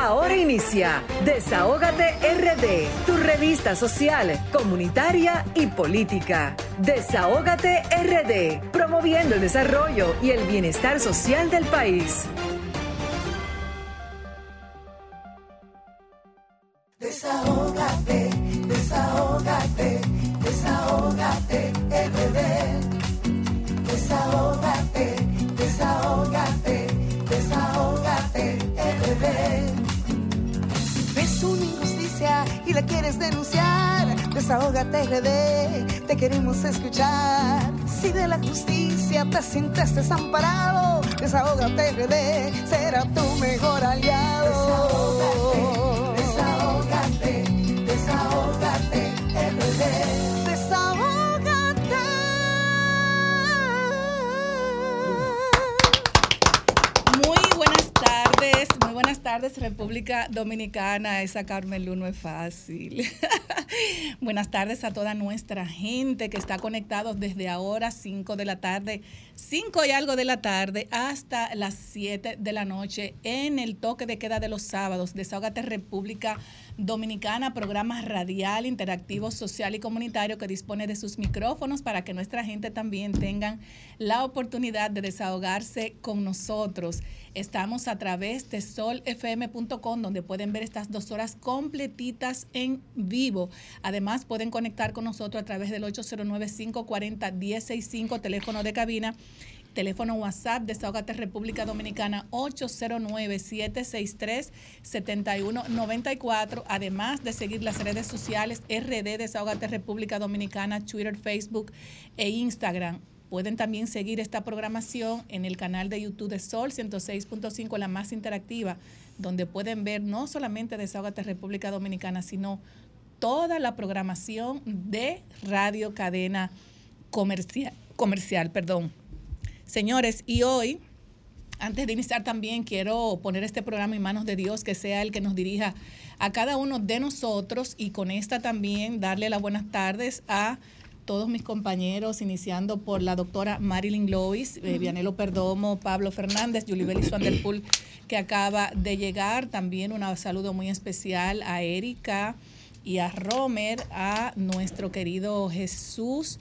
Ahora inicia Desahógate RD, tu revista social, comunitaria y política. Desahógate RD, promoviendo el desarrollo y el bienestar social del país. Desahógate RD, te queremos escuchar. Si de la justicia te sientes desamparado, desahógate RD, será tu mejor aliado. Buenas tardes, República Dominicana. Esa Carmen Lu no es fácil. buenas tardes a toda nuestra gente que está conectado desde ahora, 5 de la tarde, 5 y algo de la tarde, hasta las 7 de la noche en el toque de queda de los sábados. Desahogate República Dominicana, programa radial, interactivo, social y comunitario que dispone de sus micrófonos para que nuestra gente también tengan la oportunidad de desahogarse con nosotros. Estamos a través de solfm.com donde pueden ver estas dos horas completitas en vivo. Además pueden conectar con nosotros a través del 809-540-1065, teléfono de cabina Teléfono WhatsApp, Desahogate República Dominicana 809-763-7194. Además de seguir las redes sociales RD Desahogate República Dominicana, Twitter, Facebook e Instagram. Pueden también seguir esta programación en el canal de YouTube de Sol 106.5, la más interactiva, donde pueden ver no solamente Desahogate República Dominicana, sino toda la programación de Radio Cadena Comercial. comercial perdón. Señores, y hoy, antes de iniciar también, quiero poner este programa en manos de Dios, que sea el que nos dirija a cada uno de nosotros y con esta también darle las buenas tardes a todos mis compañeros, iniciando por la doctora Marilyn Lois, eh, Vianelo Perdomo, Pablo Fernández, Yulibel Swanderpool, que acaba de llegar. También un saludo muy especial a Erika y a Romer, a nuestro querido Jesús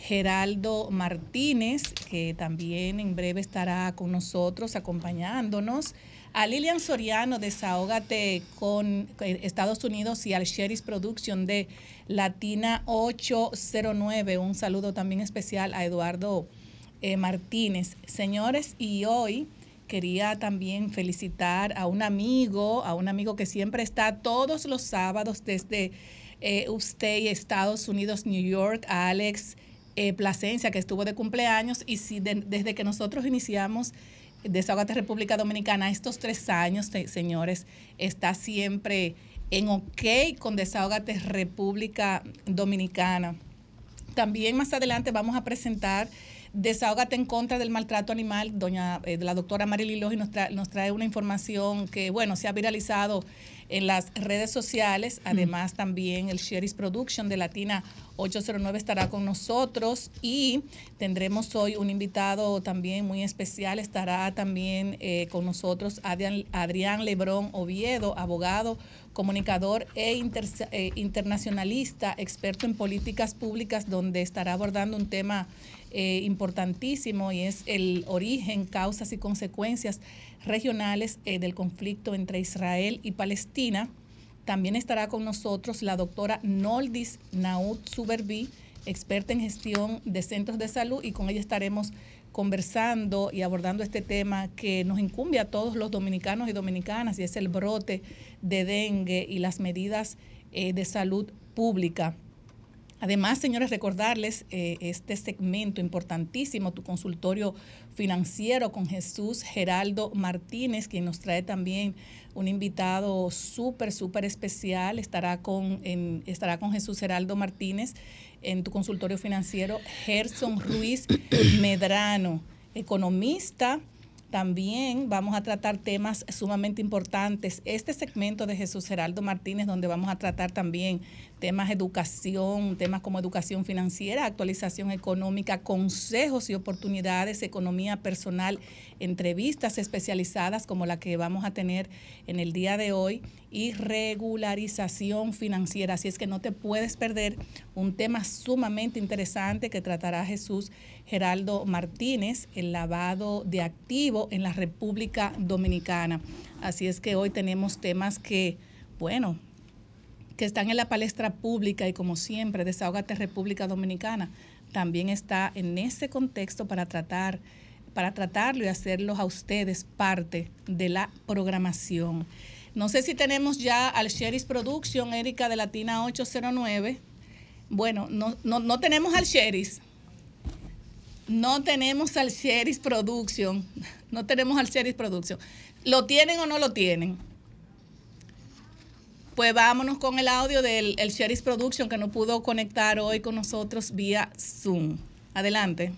Geraldo Martínez, que también en breve estará con nosotros acompañándonos. A Lilian Soriano, Desahógate con Estados Unidos y al Sherry's Production de Latina 809. Un saludo también especial a Eduardo eh, Martínez. Señores, y hoy quería también felicitar a un amigo, a un amigo que siempre está todos los sábados desde eh, usted, Estados Unidos, New York, a Alex eh, Plasencia, que estuvo de cumpleaños, y si desde que nosotros iniciamos Desahogate República Dominicana, estos tres años, señores, está siempre en OK con Desahogate República Dominicana. También más adelante vamos a presentar Desahógate en contra del maltrato animal. Doña, eh, la doctora Marily Logi nos, nos trae una información que, bueno, se ha viralizado en las redes sociales. Además, también el Sherry's Production de Latina 809 estará con nosotros y tendremos hoy un invitado también muy especial. Estará también eh, con nosotros Adrián, Adrián Lebrón Oviedo, abogado, comunicador e eh, internacionalista, experto en políticas públicas, donde estará abordando un tema eh, importantísimo y es el origen, causas y consecuencias regionales del conflicto entre Israel y Palestina. También estará con nosotros la doctora Noldis Naud Suberbi, experta en gestión de centros de salud, y con ella estaremos conversando y abordando este tema que nos incumbe a todos los dominicanos y dominicanas, y es el brote de dengue y las medidas eh, de salud pública. Además, señores, recordarles eh, este segmento importantísimo, tu consultorio financiero con Jesús Geraldo Martínez, quien nos trae también un invitado súper, súper especial. Estará con, estará con Jesús Geraldo Martínez en tu consultorio financiero, Gerson Ruiz Medrano, economista También vamos a tratar temas sumamente importantes. Este segmento de Jesús Geraldo Martínez, donde vamos a tratar también temas de educación, temas como educación financiera, actualización económica, consejos y oportunidades, economía personal, entrevistas especializadas como la que vamos a tener en el día de hoy y regularización financiera. Así es que no te puedes perder un tema sumamente interesante que tratará Jesús Geraldo Martínez, el lavado de activos en la República Dominicana. Así es que hoy tenemos temas que, bueno, que están en la palestra pública y como siempre, Desahogate República Dominicana también está en ese contexto para tratar para tratarlo y hacerlos a ustedes parte de la programación. No sé si tenemos ya al Sheris Production, Erika de Latina 809. Bueno, no, no, tenemos al Sheris. No tenemos al Sheris Production. No tenemos al Sheris Production. ¿Lo tienen o no lo tienen? Pues vámonos con el audio del el Production que no pudo conectar hoy con nosotros vía Zoom. Adelante.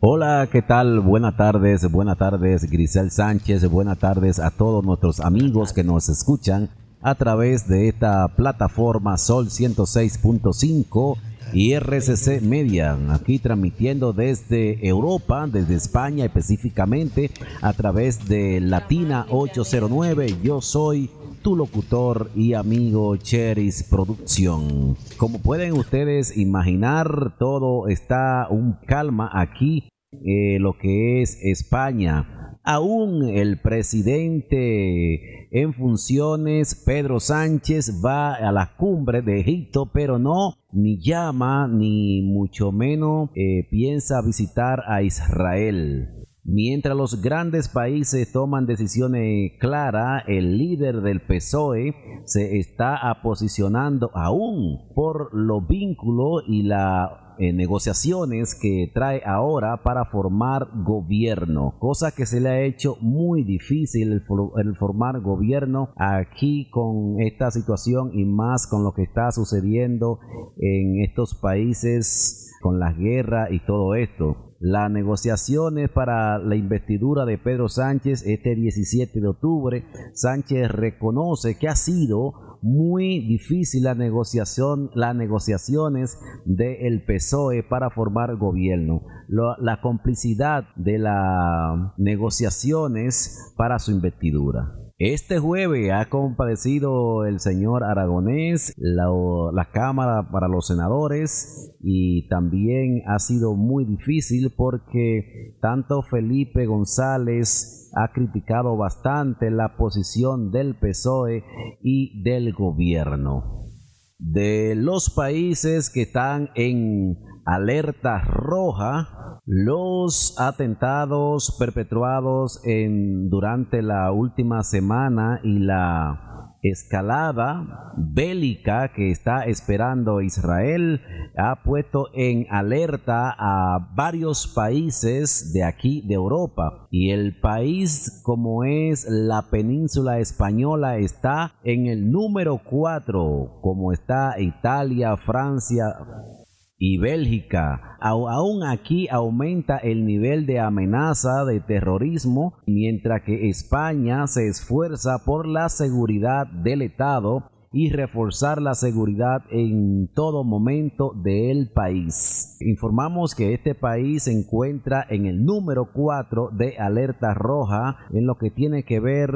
Hola, ¿qué tal? Buenas tardes, buenas tardes Grisel Sánchez, buenas tardes a todos nuestros amigos que nos escuchan a través de esta plataforma Sol 106.5 y RCC Media, aquí transmitiendo desde Europa, desde España específicamente, a través de Latina 809. Yo soy tu locutor y amigo Cheris Producción. Como pueden ustedes imaginar, todo está un calma aquí eh, lo que es España. Aún el presidente en funciones, Pedro Sánchez, va a la cumbre de Egipto, pero no ni llama ni mucho menos eh, piensa visitar a Israel. Mientras los grandes países toman decisiones claras, el líder del PSOE se está posicionando aún por los vínculos y la negociaciones que trae ahora para formar gobierno, cosa que se le ha hecho muy difícil el, formar gobierno aquí con esta situación y más con lo que está sucediendo en estos países con las guerras y todo esto. Las negociaciones para la investidura de Pedro Sánchez este 17 de octubre, Sánchez reconoce que ha sido muy difícil la negociación, las negociaciones del PSOE para formar gobierno, la complicidad de las negociaciones para su investidura. Este jueves ha compadecido el señor Aragonés, la, la, Cámara para los Senadores y también ha sido muy difícil porque tanto Felipe González ha criticado bastante la posición del PSOE y del gobierno. De los países que están en alerta roja los atentados perpetrados en, durante la última semana y la escalada bélica que está esperando Israel ha puesto en alerta a varios países de aquí de Europa. Y el país como es la península española está en el número 4 como está Italia, Francia, y Bélgica. Aún aquí aumenta el nivel de amenaza de terrorismo, mientras que España se esfuerza por la seguridad del Estado y reforzar la seguridad en todo momento del país. Informamos que este país se encuentra en el número 4 de alerta roja en lo que tiene que ver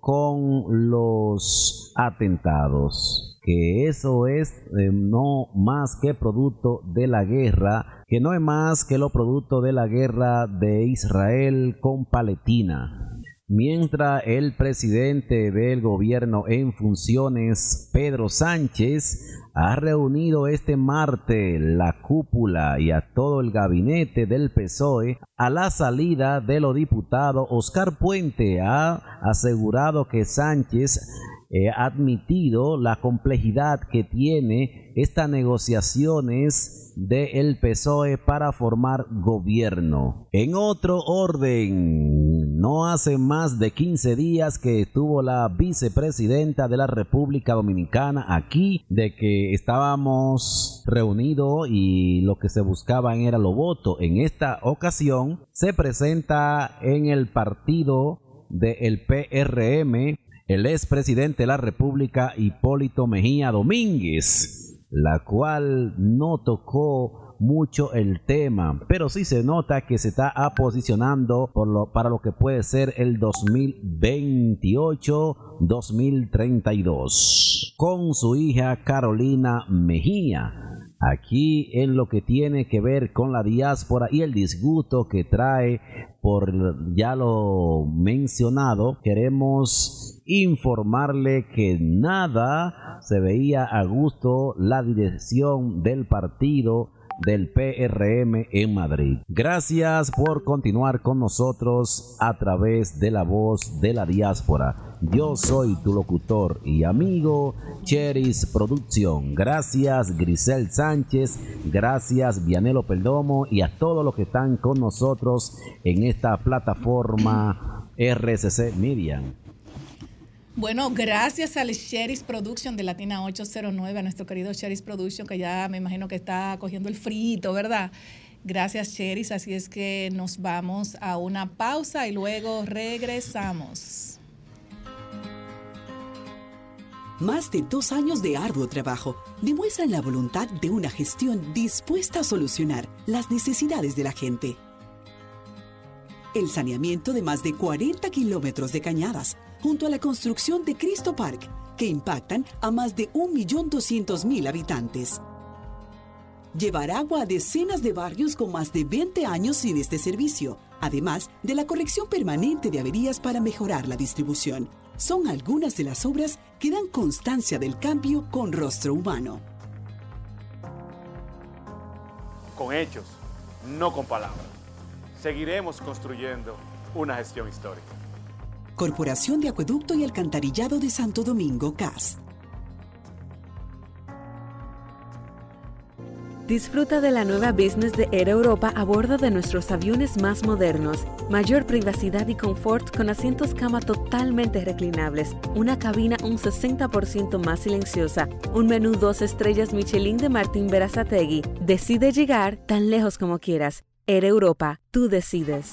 con los atentados que eso es eh, no más que producto de la guerra, que no es más que lo producto de la guerra de Israel con Palestina. Mientras el presidente del gobierno en funciones, Pedro Sánchez, ha reunido este martes la cúpula y a todo el gabinete del PSOE a la salida de los diputados, Oscar Puente ha asegurado que Sánchez ha admitido la complejidad que tiene estas negociaciones del PSOE para formar gobierno. En otro orden, no hace más de 15 días que estuvo la vicepresidenta de la República Dominicana aquí, de que estábamos reunidos y lo que se buscaban era los votos. En esta ocasión se presenta en el partido del PRM el expresidente de la República Hipólito Mejía Domínguez, la cual no tocó mucho el tema, pero sí se nota que se está posicionando para lo que puede ser el 2028-2032 con su hija Carolina Mejía. Aquí en lo que tiene que ver con la diáspora y el disgusto que trae por ya lo mencionado, queremos informarle que nada se veía a gusto la dirección del partido del PRM en Madrid. Gracias por continuar con nosotros a través de la voz de la diáspora. Yo soy tu locutor y amigo Cheris Producción. Gracias Grisel Sánchez, gracias Vianelo Peldomo y a todos los que están con nosotros en esta plataforma RCC Media. Bueno, gracias al Sheris Production de Latina 809, a nuestro querido Sheris Production, que ya me imagino que está cogiendo el frito, ¿verdad? Gracias, Sheris. Así es que nos vamos a una pausa y luego regresamos. Más de dos años de arduo trabajo demuestran la voluntad de una gestión dispuesta a solucionar las necesidades de la gente. El saneamiento de más de 40 kilómetros de cañadas junto a la construcción de Cristo Park, que impactan a más de 1.200.000 habitantes. Llevar agua a decenas de barrios con más de 20 años sin este servicio, además de la corrección permanente de averías para mejorar la distribución, son algunas de las obras que dan constancia del cambio con rostro humano. Con hechos, no con palabras. Seguiremos construyendo una gestión histórica. Corporación de Acueducto y Alcantarillado de Santo Domingo, CAS. Disfruta de la nueva business de Air Europa a bordo de nuestros aviones más modernos. Mayor privacidad y confort con asientos cama totalmente reclinables, una cabina un 60% más silenciosa, un menú dos estrellas Michelin de Martín Berazategui. Decide llegar tan lejos como quieras. Air Europa, tú decides.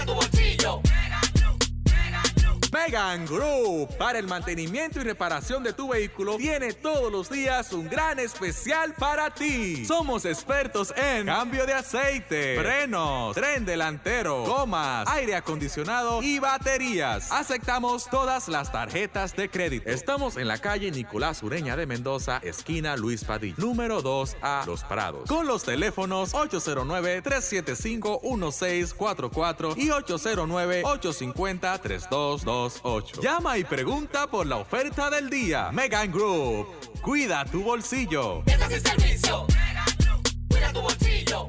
Cuida tu bolsillo. Megan Group. Para el mantenimiento y reparación de tu vehículo, tiene todos los días un gran especial para ti. Somos expertos en cambio de aceite, frenos, tren delantero, gomas, aire acondicionado y baterías. Aceptamos todas las tarjetas de crédito. Estamos en la calle Nicolás Ureña de Mendoza, esquina Luis Padilla, número 2 a Los Prados. Con los teléfonos 809-375-1644 y 809-850-3228. Llama y pregunta por la oferta del día. Megan Group. Cuida tu bolsillo. Cuida tu bolsillo.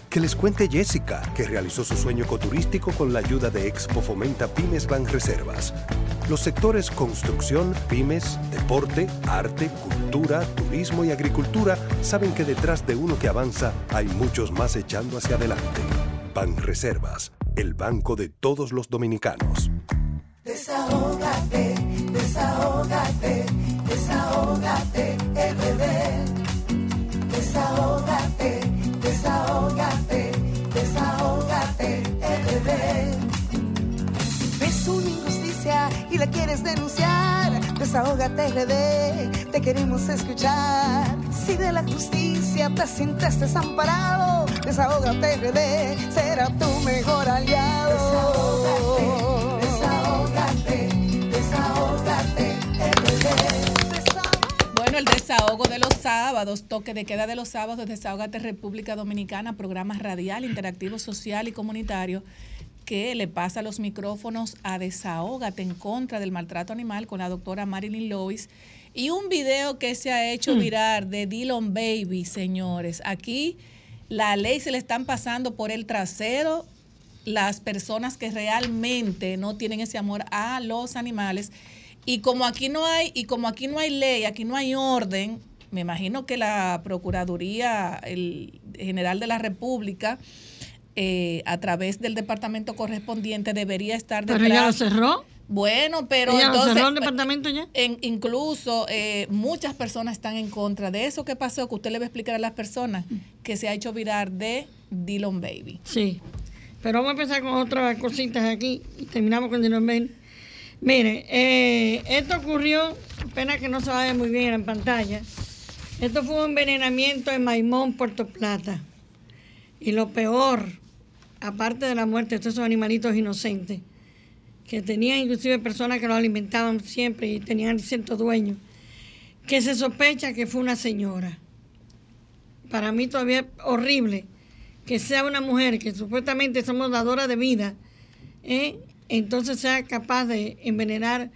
Que les cuente Jessica, que realizó su sueño ecoturístico con la ayuda de Expo Fomenta Pymes Banreservas. Los sectores construcción, pymes, deporte, arte, cultura, turismo y agricultura saben que detrás de uno que avanza hay muchos más echando hacia adelante. Banreservas, el banco de todos los dominicanos. Desahógate, desahógate, desahógate, RD. Desahógate, la quieres denunciar, desahógate RD, te queremos escuchar. Si de la justicia te sientes desamparado, desahógate RD, será tu mejor aliado. Desahógate, desahógate, Bueno, el desahogo de los sábados, toque de queda de los sábados, Desahógate República Dominicana, programa radial, interactivo, social y comunitario que le pasa los micrófonos a Desahógate en contra del maltrato animal con la doctora Marilyn Lois. Y un video que se ha hecho Mm. virar de Dillon Baby, señores. Aquí la ley se le están pasando por el trasero las personas que realmente no tienen ese amor a los animales. Y como aquí no hay, y como aquí no hay ley, aquí no hay orden, me imagino que la Procuraduría el General de la República, eh, a través del departamento correspondiente, debería estar Pero detrás. ya lo cerró. Bueno, pero ¿Ya lo entonces, cerró el departamento ya? en- incluso eh, muchas personas están en contra de eso que pasó, que usted le va a explicar a las personas que se ha hecho virar de Dillon Baby. Sí. Pero vamos a empezar con otras cositas aquí y terminamos con Dylan Baby. Mire, eh, esto ocurrió, pena que no se vea muy bien en pantalla. Esto fue un envenenamiento en Maimón, Puerto Plata. Y lo peor, aparte de la muerte todos esos animalitos inocentes, que tenían inclusive personas que los alimentaban siempre y tenían ciertos dueños, que se sospecha que fue una señora. Para mí todavía es horrible que sea una mujer que supuestamente somos dadoras de vida, ¿eh? entonces sea capaz de envenenar,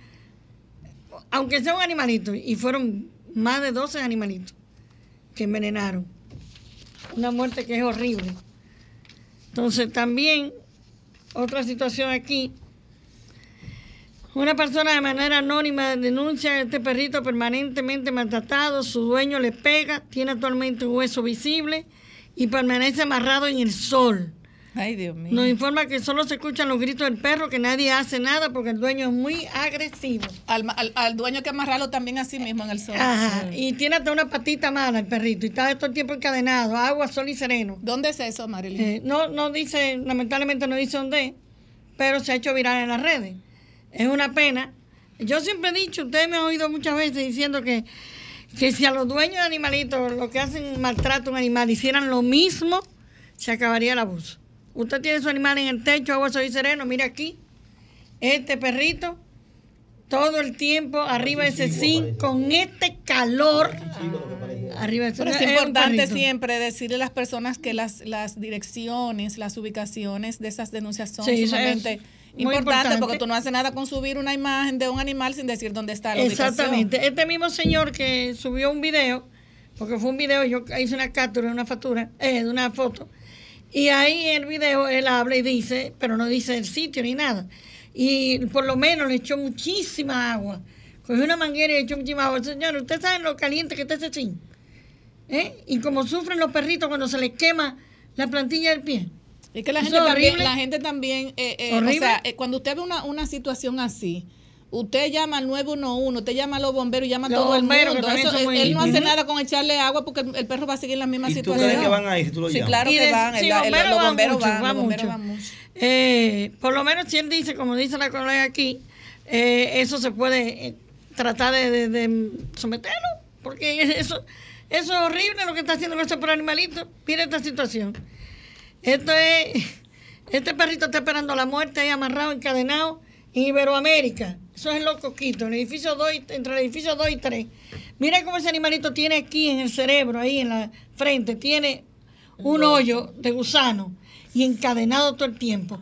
aunque sea un animalito, y fueron más de 12 animalitos que envenenaron. Una muerte que es horrible. Entonces también, otra situación aquí, una persona de manera anónima denuncia a este perrito permanentemente maltratado, su dueño le pega, tiene actualmente un hueso visible y permanece amarrado en el sol. Ay, Dios mío. Nos informa que solo se escuchan los gritos del perro, que nadie hace nada porque el dueño es muy agresivo. Al, al- al dueño hay que amarrarlo también así mismo en el sol. Ajá, y tiene hasta una patita mala el perrito y está todo el tiempo encadenado, agua, sol y sereno. ¿Dónde es eso, Marilyn? Eh, no, no dice, lamentablemente no dice dónde, pero se ha hecho viral en las redes. Es una pena. Yo siempre he dicho, ustedes me han oído muchas veces diciendo que, que si a los dueños de animalitos, los que hacen maltrato a un animal, hicieran lo mismo, se acabaría el abuso. Usted tiene su animal en el techo, agua, sol y sereno, mira aquí, este perrito, todo el tiempo arriba de ese zinc, con este calor, arriba de ese Pero es importante siempre decirle a las personas que las, las direcciones, las ubicaciones de esas denuncias son Sí, sumamente importantes importante. porque tú no haces nada con subir una imagen de un animal sin decir dónde está la ubicación. Exactamente. Este mismo señor que subió un video, porque fue un video, yo hice una captura de una factura, eh, de una foto, y ahí en el video él habla y dice, pero no dice el sitio ni nada. Y por lo menos le echó muchísima agua. Cogió una manguera y le echó muchísima agua. Señor, ¿usted sabe lo caliente que está ese zinc? ¿Eh? Y como sufren los perritos cuando se les quema la plantilla del pie. Y que la gente, es también, la gente también, eh, eh, o sea, eh, cuando usted ve una, una situación así, usted llama al 911, usted llama a los bomberos, llama a Los todo el bomberos, mundo. Eso, él, él no hace nada con echarle agua porque el, el perro va a seguir en la misma ¿Y tú situación. crees que van ahí si tú lo Sí, claro Y que de- van. sí, el- el- bomberos los bomberos mucho, van, van mucho. van mucho. Eh, por lo menos si él dice, como dice la colega aquí, eh, eso se puede eh, tratar de, de- de someterlo, porque eso, eso es horrible lo que está haciendo ese pobre animalito. Mira esta situación. Esto es, este perrito está esperando la muerte ahí amarrado, encadenado en Iberoamérica. Eso es en Los Coquitos, en el edificio 2, y- entre el edificio 2 y 3. Mira cómo ese animalito tiene aquí en el cerebro, ahí en la frente, tiene un hoyo de gusano y encadenado todo el tiempo.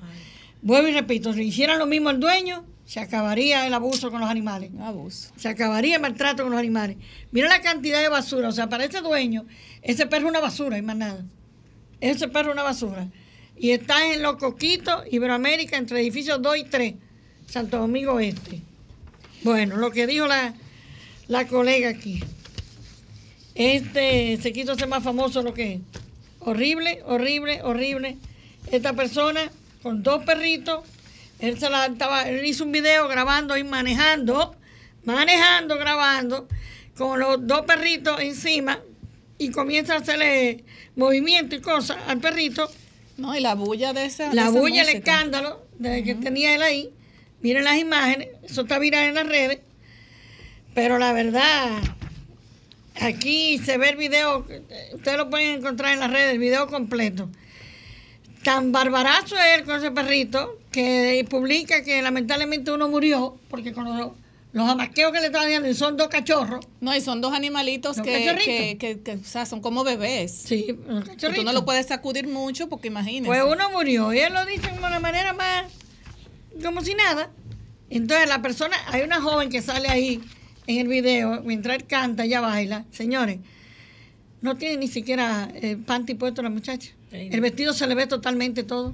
Vuelvo y repito, si hicieran lo mismo el dueño, se acabaría el abuso con los animales. Abuso. Se acabaría el maltrato con los animales. Mira la cantidad de basura. O sea, para ese dueño, ese perro es una basura y más nada. Ese perro es una basura. Y está en Los Coquitos, Iberoamérica, entre edificios 2 y 3, Santo Domingo Este. Bueno, lo que dijo la, la colega aquí. Este se quiso ser más famoso lo que es. Horrible, horrible, horrible. Esta persona con dos perritos, él, se la estaba, él hizo un video grabando y manejando, manejando, grabando, con los dos perritos encima y comienza a hacerle movimiento y cosas al perrito. No, y la bulla de esa. La de esa bulla, el escándalo de que tenía él ahí, Miren las imágenes, eso está viral en las redes. Pero la verdad, aquí se ve el video, ustedes lo pueden encontrar en las redes, el video completo. Tan barbarazo es él con ese perrito que publica que lamentablemente uno murió porque con los, los amaqueos que le estaban dando y son dos cachorros. No, y son dos animalitos que, cachorritos. que, que- que, o sea, son como bebés. Sí, los Que tú no cachorritos. lo puedes sacudir mucho porque imagínese. Pues uno murió y él lo dice de una manera más como si nada. Entonces la persona, hay una joven que sale ahí en el video, mientras él canta, ella baila. Señores, no tiene ni siquiera eh, panty puesto la muchacha. El vestido se le ve totalmente todo.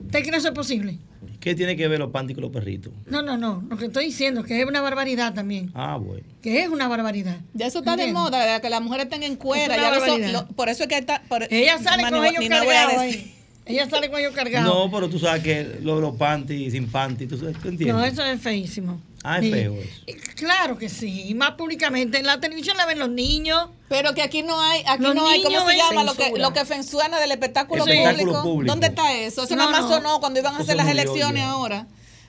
¿Usted cree que eso es posible? ¿Qué tiene que ver los panty con los perritos? No, no, no. Lo que estoy diciendo es que es una barbaridad también. Ah, bueno. Que es una barbaridad. Ya eso está de moda, que las mujeres estén en cuera. Es una ya lo- por eso es que está. por- Ella sale Mani- con ellos cargados ahí. Ella sale con ellos cargados. No, pero tú sabes que lo de los panty sin panty, ¿tú, sabes- tú entiendes? No, eso es feísimo. Ah, es Sí. feo eso. Claro que sí, y más públicamente. En la televisión la ven los niños. Pero que aquí no hay, aquí Los no hay, ¿cómo se llama? Lo que, lo que funciona del espectáculo, público. público. ¿Dónde está eso? Eso No, nada más no. sonó cuando iban a hacer las elecciones ya. ahora.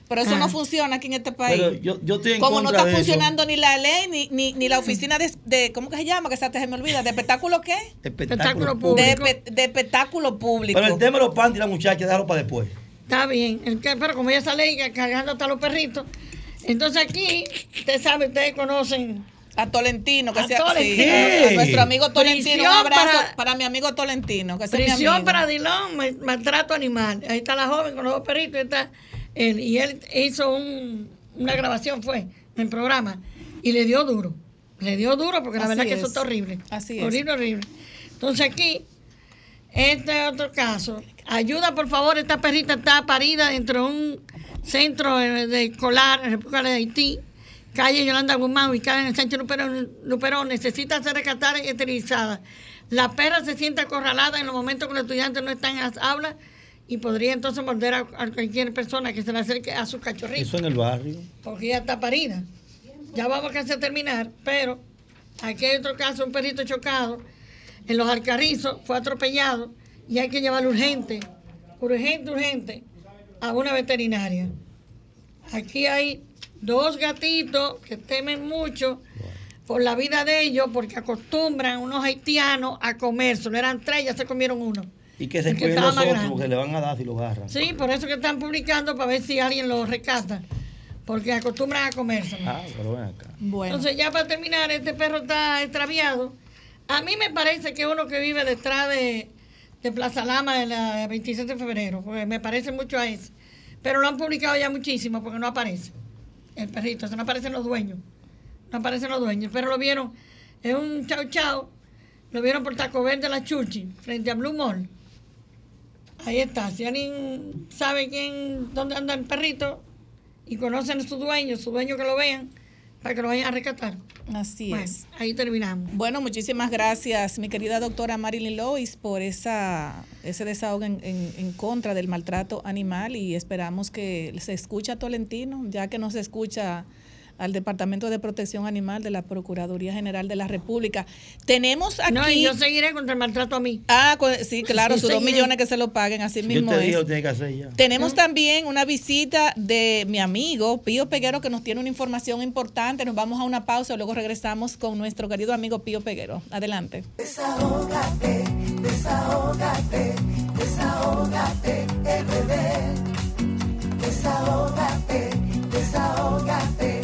Pero eso Ah. no funciona aquí en este país. Pero yo, yo estoy en Como no está de eso. funcionando ni la ley ni, ni, ni la oficina de, de- ¿cómo que se llama? Que se me olvida, ¿de espectáculo qué? Espectáculo De, público. pe- de espectáculo público. Pero el tema de los panty, la muchacha, déjalo para después. Está bien, el que- pero como ella sale ahí cargando hasta los perritos. Entonces aquí, usted sabe, ustedes conocen. A Tolentino, que A sea, sí, Tolentino. a, a nuestro amigo Tolentino, Prisión un abrazo para, para- mi amigo Tolentino, que es mi Prisión amigo. para Dilón, ma- maltrato animal. Ahí está la joven con los dos perritos. ahí está él. Y él hizo un- una grabación, fue, en programa. Y le dio duro. Le dio duro porque la Así verdad que eso es. está horrible. Así es. horrible, horrible. Entonces aquí, este es otro caso. Ayuda, por favor, esta perrita está parida dentro de un centro de escolar en República de Haití. Calle Yolanda Guzmán, ubicada en el Sánchez Luperón, Luperón, necesita ser rescatada y esterilizada. La perra se siente acorralada en los momentos que los estudiantes no están en las aulas y podría entonces morder a, a cualquier persona que se le acerque a su cachorrito Eso en el barrio. porque ya está parida. Ya vamos a casi a terminar, pero aquí hay otro caso, un perrito chocado en los Alcarrizos, fue atropellado y hay que llevarlo urgente, urgente, urgente, a una veterinaria. Aquí hay dos gatitos que temen mucho por la vida de ellos, porque acostumbran unos haitianos a comérselo. Eran tres, ya se comieron uno. Y que se cuiden los otros, grande. porque le van a dar si lo agarran. Sí, por eso que están publicando para ver si alguien lo rescata, porque acostumbran a comérselo. Ah, pero ven acá. Entonces, ya para terminar, este perro está extraviado. A mí me parece que uno que vive detrás de, de Plaza Lama de la 26 de febrero, porque me parece mucho a ese. Pero lo han publicado ya muchísimo porque no aparece el perrito, o sea, no aparecen los dueños. No aparecen los dueños, pero lo vieron, es un chau chau, lo vieron por Taco Verde La Chuchi, frente a Blue Mall. Ahí está, si alguien sabe quién, dónde anda el perrito y conocen a su dueño, su dueño que lo vean, para que lo vayan a rescatar. Así Bueno, es. Ahí terminamos. Bueno, muchísimas gracias, mi querida doctora Marilyn Lois, por esa, ese desahogo en, en- en contra del maltrato animal y esperamos que se escuche a Tolentino, ya que no se escucha al Departamento de Protección Animal de la Procuraduría General de la República. Tenemos aquí... No, y yo seguiré contra el maltrato a mí. Ah, sí, claro, sus dos millones que se lo paguen, así Yo mismo te es. dije, lo tiene que hacer ya. Tenemos también una visita de mi amigo Pío Peguero que nos tiene una información importante. Nos vamos a una pausa y luego regresamos con nuestro querido amigo Pío Peguero. Adelante. Desahógate, desahógate, desahógate, RD. Desahógate, desahógate,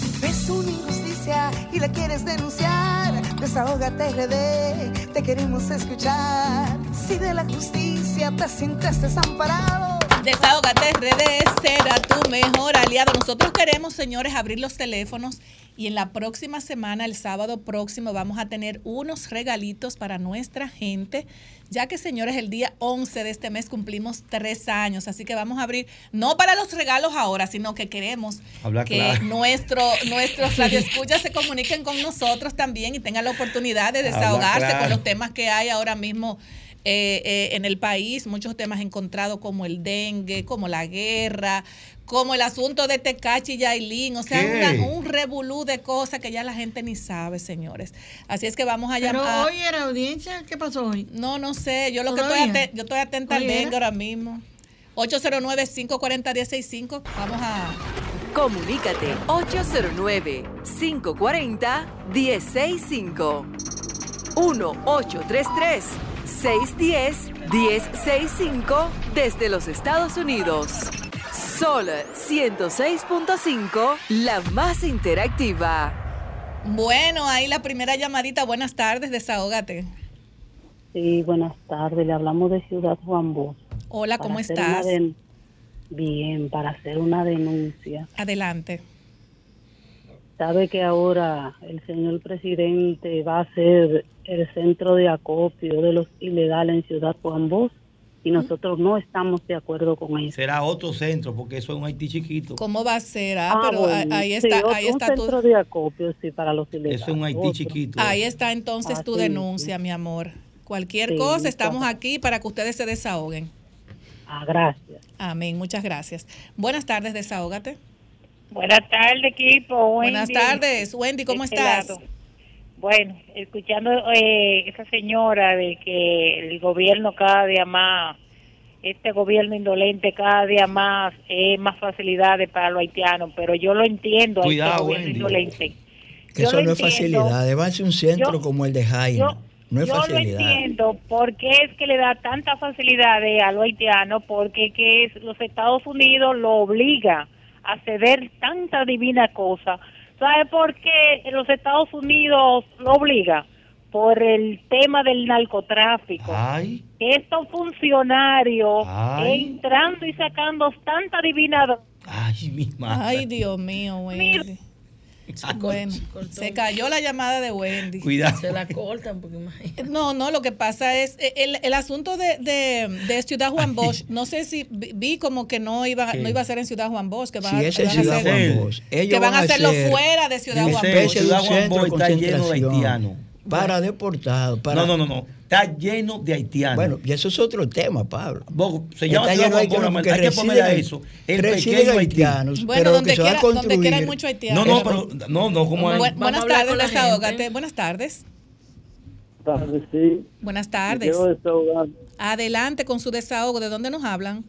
Si ves una injusticia y la quieres denunciar, desahógate RD, te queremos escuchar. Si de la justicia te sientes desamparado. Desahógate RD será tu mejor aliado. Nosotros queremos, señores, abrir los teléfonos y en la próxima semana, el sábado próximo, vamos a tener unos regalitos para nuestra gente, ya que, señores, el día 11 de este mes cumplimos tres años, así que vamos a abrir, no para los regalos ahora, sino que queremos Habla que claro. nuestro, nuestros radioescuchas se comuniquen con nosotros también y tengan la oportunidad de desahogarse claro. con los temas que hay ahora mismo eh, eh, en el país, muchos temas encontrados como el dengue, como la guerra, como el asunto de Tecachi y Yailin, o sea, un revolú de cosas que ya la gente ni sabe, señores. Así es que vamos a Pero llamar. hoy era audiencia, ¿qué pasó hoy? No, no sé, yo lo que estoy, ¿Todavía? aten- yo estoy atenta al era. dengue ahora mismo. 809-540-165, vamos a... Comunícate 809-540-1065. 1-833-610-1065 desde los Estados Unidos. Sol 106.5, la más interactiva. Bueno, ahí la primera llamadita. Buenas tardes, desahógate. Sí, buenas tardes. Le hablamos de Ciudad Juan Bosch. Hola, ¿cómo estás? den- Bien, para hacer una denuncia. Adelante. Sabe que ahora el señor presidente va a ser el centro de acopio de los ilegales en Ciudad Juan Bosch y nosotros no estamos de acuerdo con eso. Será otro centro, porque eso es un Haití chiquito. ¿Cómo va a ser? Ah, Ah, pero bueno, ahí sí, está, otro- ahí un está tu, centro de acopio, sí, para los ilegales. Eso es un Haití Otro. chiquito. ahí está entonces tu Así denuncia, mi amor. Cualquier Sí, cosa, estamos aquí para que ustedes se desahoguen. Ah, gracias. Amén, muchas gracias. Buenas tardes, desahógate. Buenas tardes, equipo. Buenas tardes, Wendy, ¿cómo este estás? lado. Bueno, escuchando eh, esa señora de que el gobierno cada día más, este gobierno indolente cada día más es más facilidades para los haitianos, pero yo lo entiendo, a este Cuidado, gobierno Wendy. indolente. Que Yo eso no es facilidad. Llevarse un centro Yo- como el de Jaime. yo- no es Yo facilidad. lo entiendo por qué es que le da tanta facilidad a los haitianos, porque que es, los Estados Unidos lo obliga a ceder tanta divina cosa. ¿Sabe por qué los Estados Unidos lo obliga? Por el tema del narcotráfico. Ay. Estos funcionarios Ay. entrando y sacando tanta divina Ay, mi madre. Ay, Dios mío, Wendy. Bueno, se cayó la llamada de Wendy. Cuidado. Se la cortan porque imagínate. No, no, lo que pasa es eh, el, el asunto de, de, de Ciudad Juan Bosch. No sé si vi como que no iba, ¿Qué? no iba a ser en Ciudad Juan Bosch, que van, Si a- es que en van a Ciudad hacer- Juan Bosch, ellos que van a hacerlo hacer fuera de Ciudad Juan Bosch. Ciudad Juan Bosch está lleno de haitianos. Para deportados. Para... No, no, no, no. Está lleno de haitianos. Bueno, y eso es otro tema, Pablo. se llama Está lleno de haitianos hay que ponerle a eso. El pequeño haitianos, Bueno, pero donde que se va a quiera, donde quiera hay mucho haitiano. No, no, pero no, no, como hay. Bu- buenas tardes, desahógate. Buenas tardes. tardes, sí. Buenas tardes. Quiero desahogar, Adelante con su desahogo. ¿De dónde nos hablan?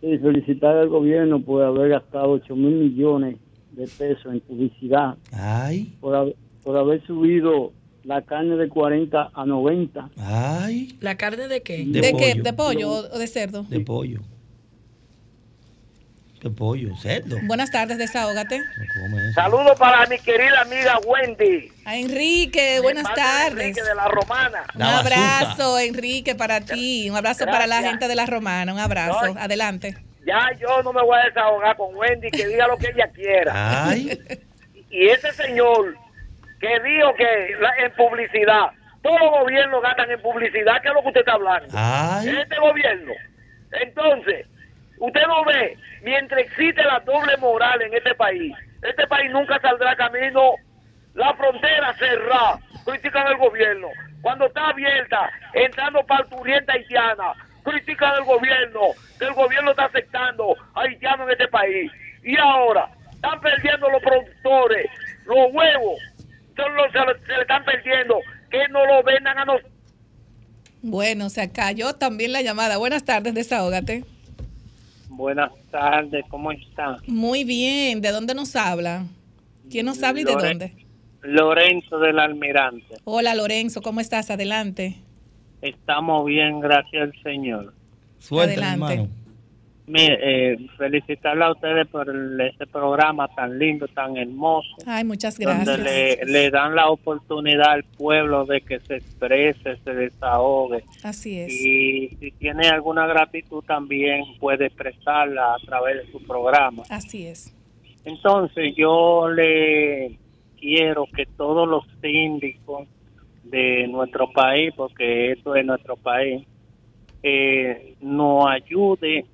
sí, felicitar al gobierno por haber gastado 8 mil millones de pesos en publicidad, Ay, por, por haber subido la carne de 40 a 90. ay. ¿La carne de qué? ¿De, qué? ¿De pollo o de cerdo? De pollo. De pollo, cerdo. Buenas tardes, desahógate. Saludos para mi querida amiga Wendy. A Enrique, buenas tardes. Enrique de la Romana. Un abrazo, Enrique, para ti. Un abrazo para la gente de la Romana. Un abrazo. No. Adelante. Ya yo no me voy a desahogar con Wendy, que diga lo que ella quiera. Ay. Y ese señor que dijo que la- en publicidad, todos los gobiernos gastan en publicidad, ¿qué es lo que usted está hablando? Ay. Este gobierno. Entonces, usted no ve, mientras existe la doble moral en este país, este país nunca saldrá camino, la frontera cerrada, critican al gobierno. Cuando está abierta, entrando parturienta haitiana, critican al gobierno, que el gobierno está aceptando haitianos en este país. Y ahora, están perdiendo los productores, los huevos, son los- se, le- se le están perdiendo, que no lo vendan a nosotros. Bueno, se cayó también la llamada. Buenas tardes, desahógate. Buenas tardes, ¿cómo está? Muy bien. ¿De dónde nos habla? ¿Quién nos habla y de dónde? Lorenzo del Almirante. Hola, Lorenzo. ¿Cómo estás? Adelante. Estamos bien, gracias al Señor. Suelta, Adelante. hermano. Eh, felicitarle a ustedes por el- este programa tan lindo, tan hermoso, Ay, muchas donde gracias. le, le dan la oportunidad al pueblo de que se exprese, se desahogue. Así es. Y si tiene alguna gratitud también puede expresarla a través de su programa. Así es. Entonces yo le quiero que todos los síndicos de nuestro país, porque esto es nuestro país, eh, nos ayude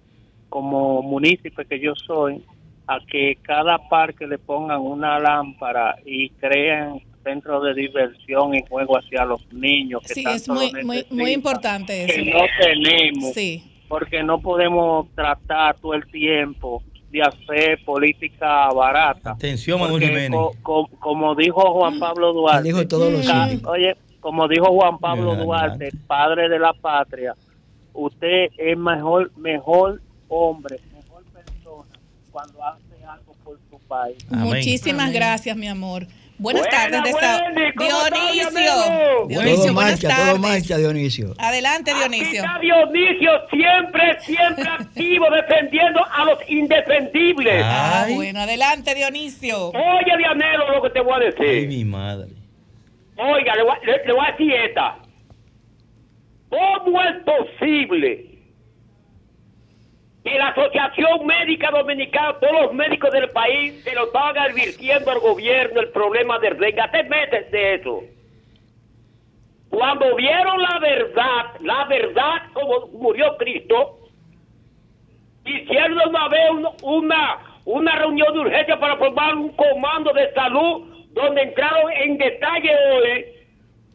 como municipio que yo soy a que cada parque le pongan una lámpara y crean centros de diversión y juego hacia los niños que Sí, tanto es muy, lo muy, muy importante eso. que no tenemos Sí. porque no podemos tratar todo el tiempo de hacer política barata. Atención, Manuel Jiménez. co- co- como dijo Juan Pablo Duarte, dijo todos los ca- síndicos. oye, como dijo Juan Pablo Duarte, padre de la patria, usted es mejor, mejor hombre, mejor persona cuando hace algo por su país. Muchísimas gracias, mi amor. Buenas Buena, tardes, desa- Wendy, ¿cómo estás, Dionisio. Dianelo? Dionisio, todo buenas marcha, todo tardes. marcha, Dionisio. Adelante, Dionisio. Está Dionisio siempre, siempre activo defendiendo a los indefendibles. Ah, bueno, adelante, Dionisio. Oye, Dianelo, lo que te voy a Ay, decir. mi madre. Oiga, le voy, a- le- le voy a decir esta. ¿Cómo es posible que la Asociación Médica Dominicana, todos los médicos del país, se lo estaban advirtiendo al gobierno el problema del dengue? Hace meses de eso. Cuando vieron la verdad, la verdad como murió Cristo, hicieron una vez un- una, una reunión de urgencia para formar un comando de salud donde entraron en detalle hoy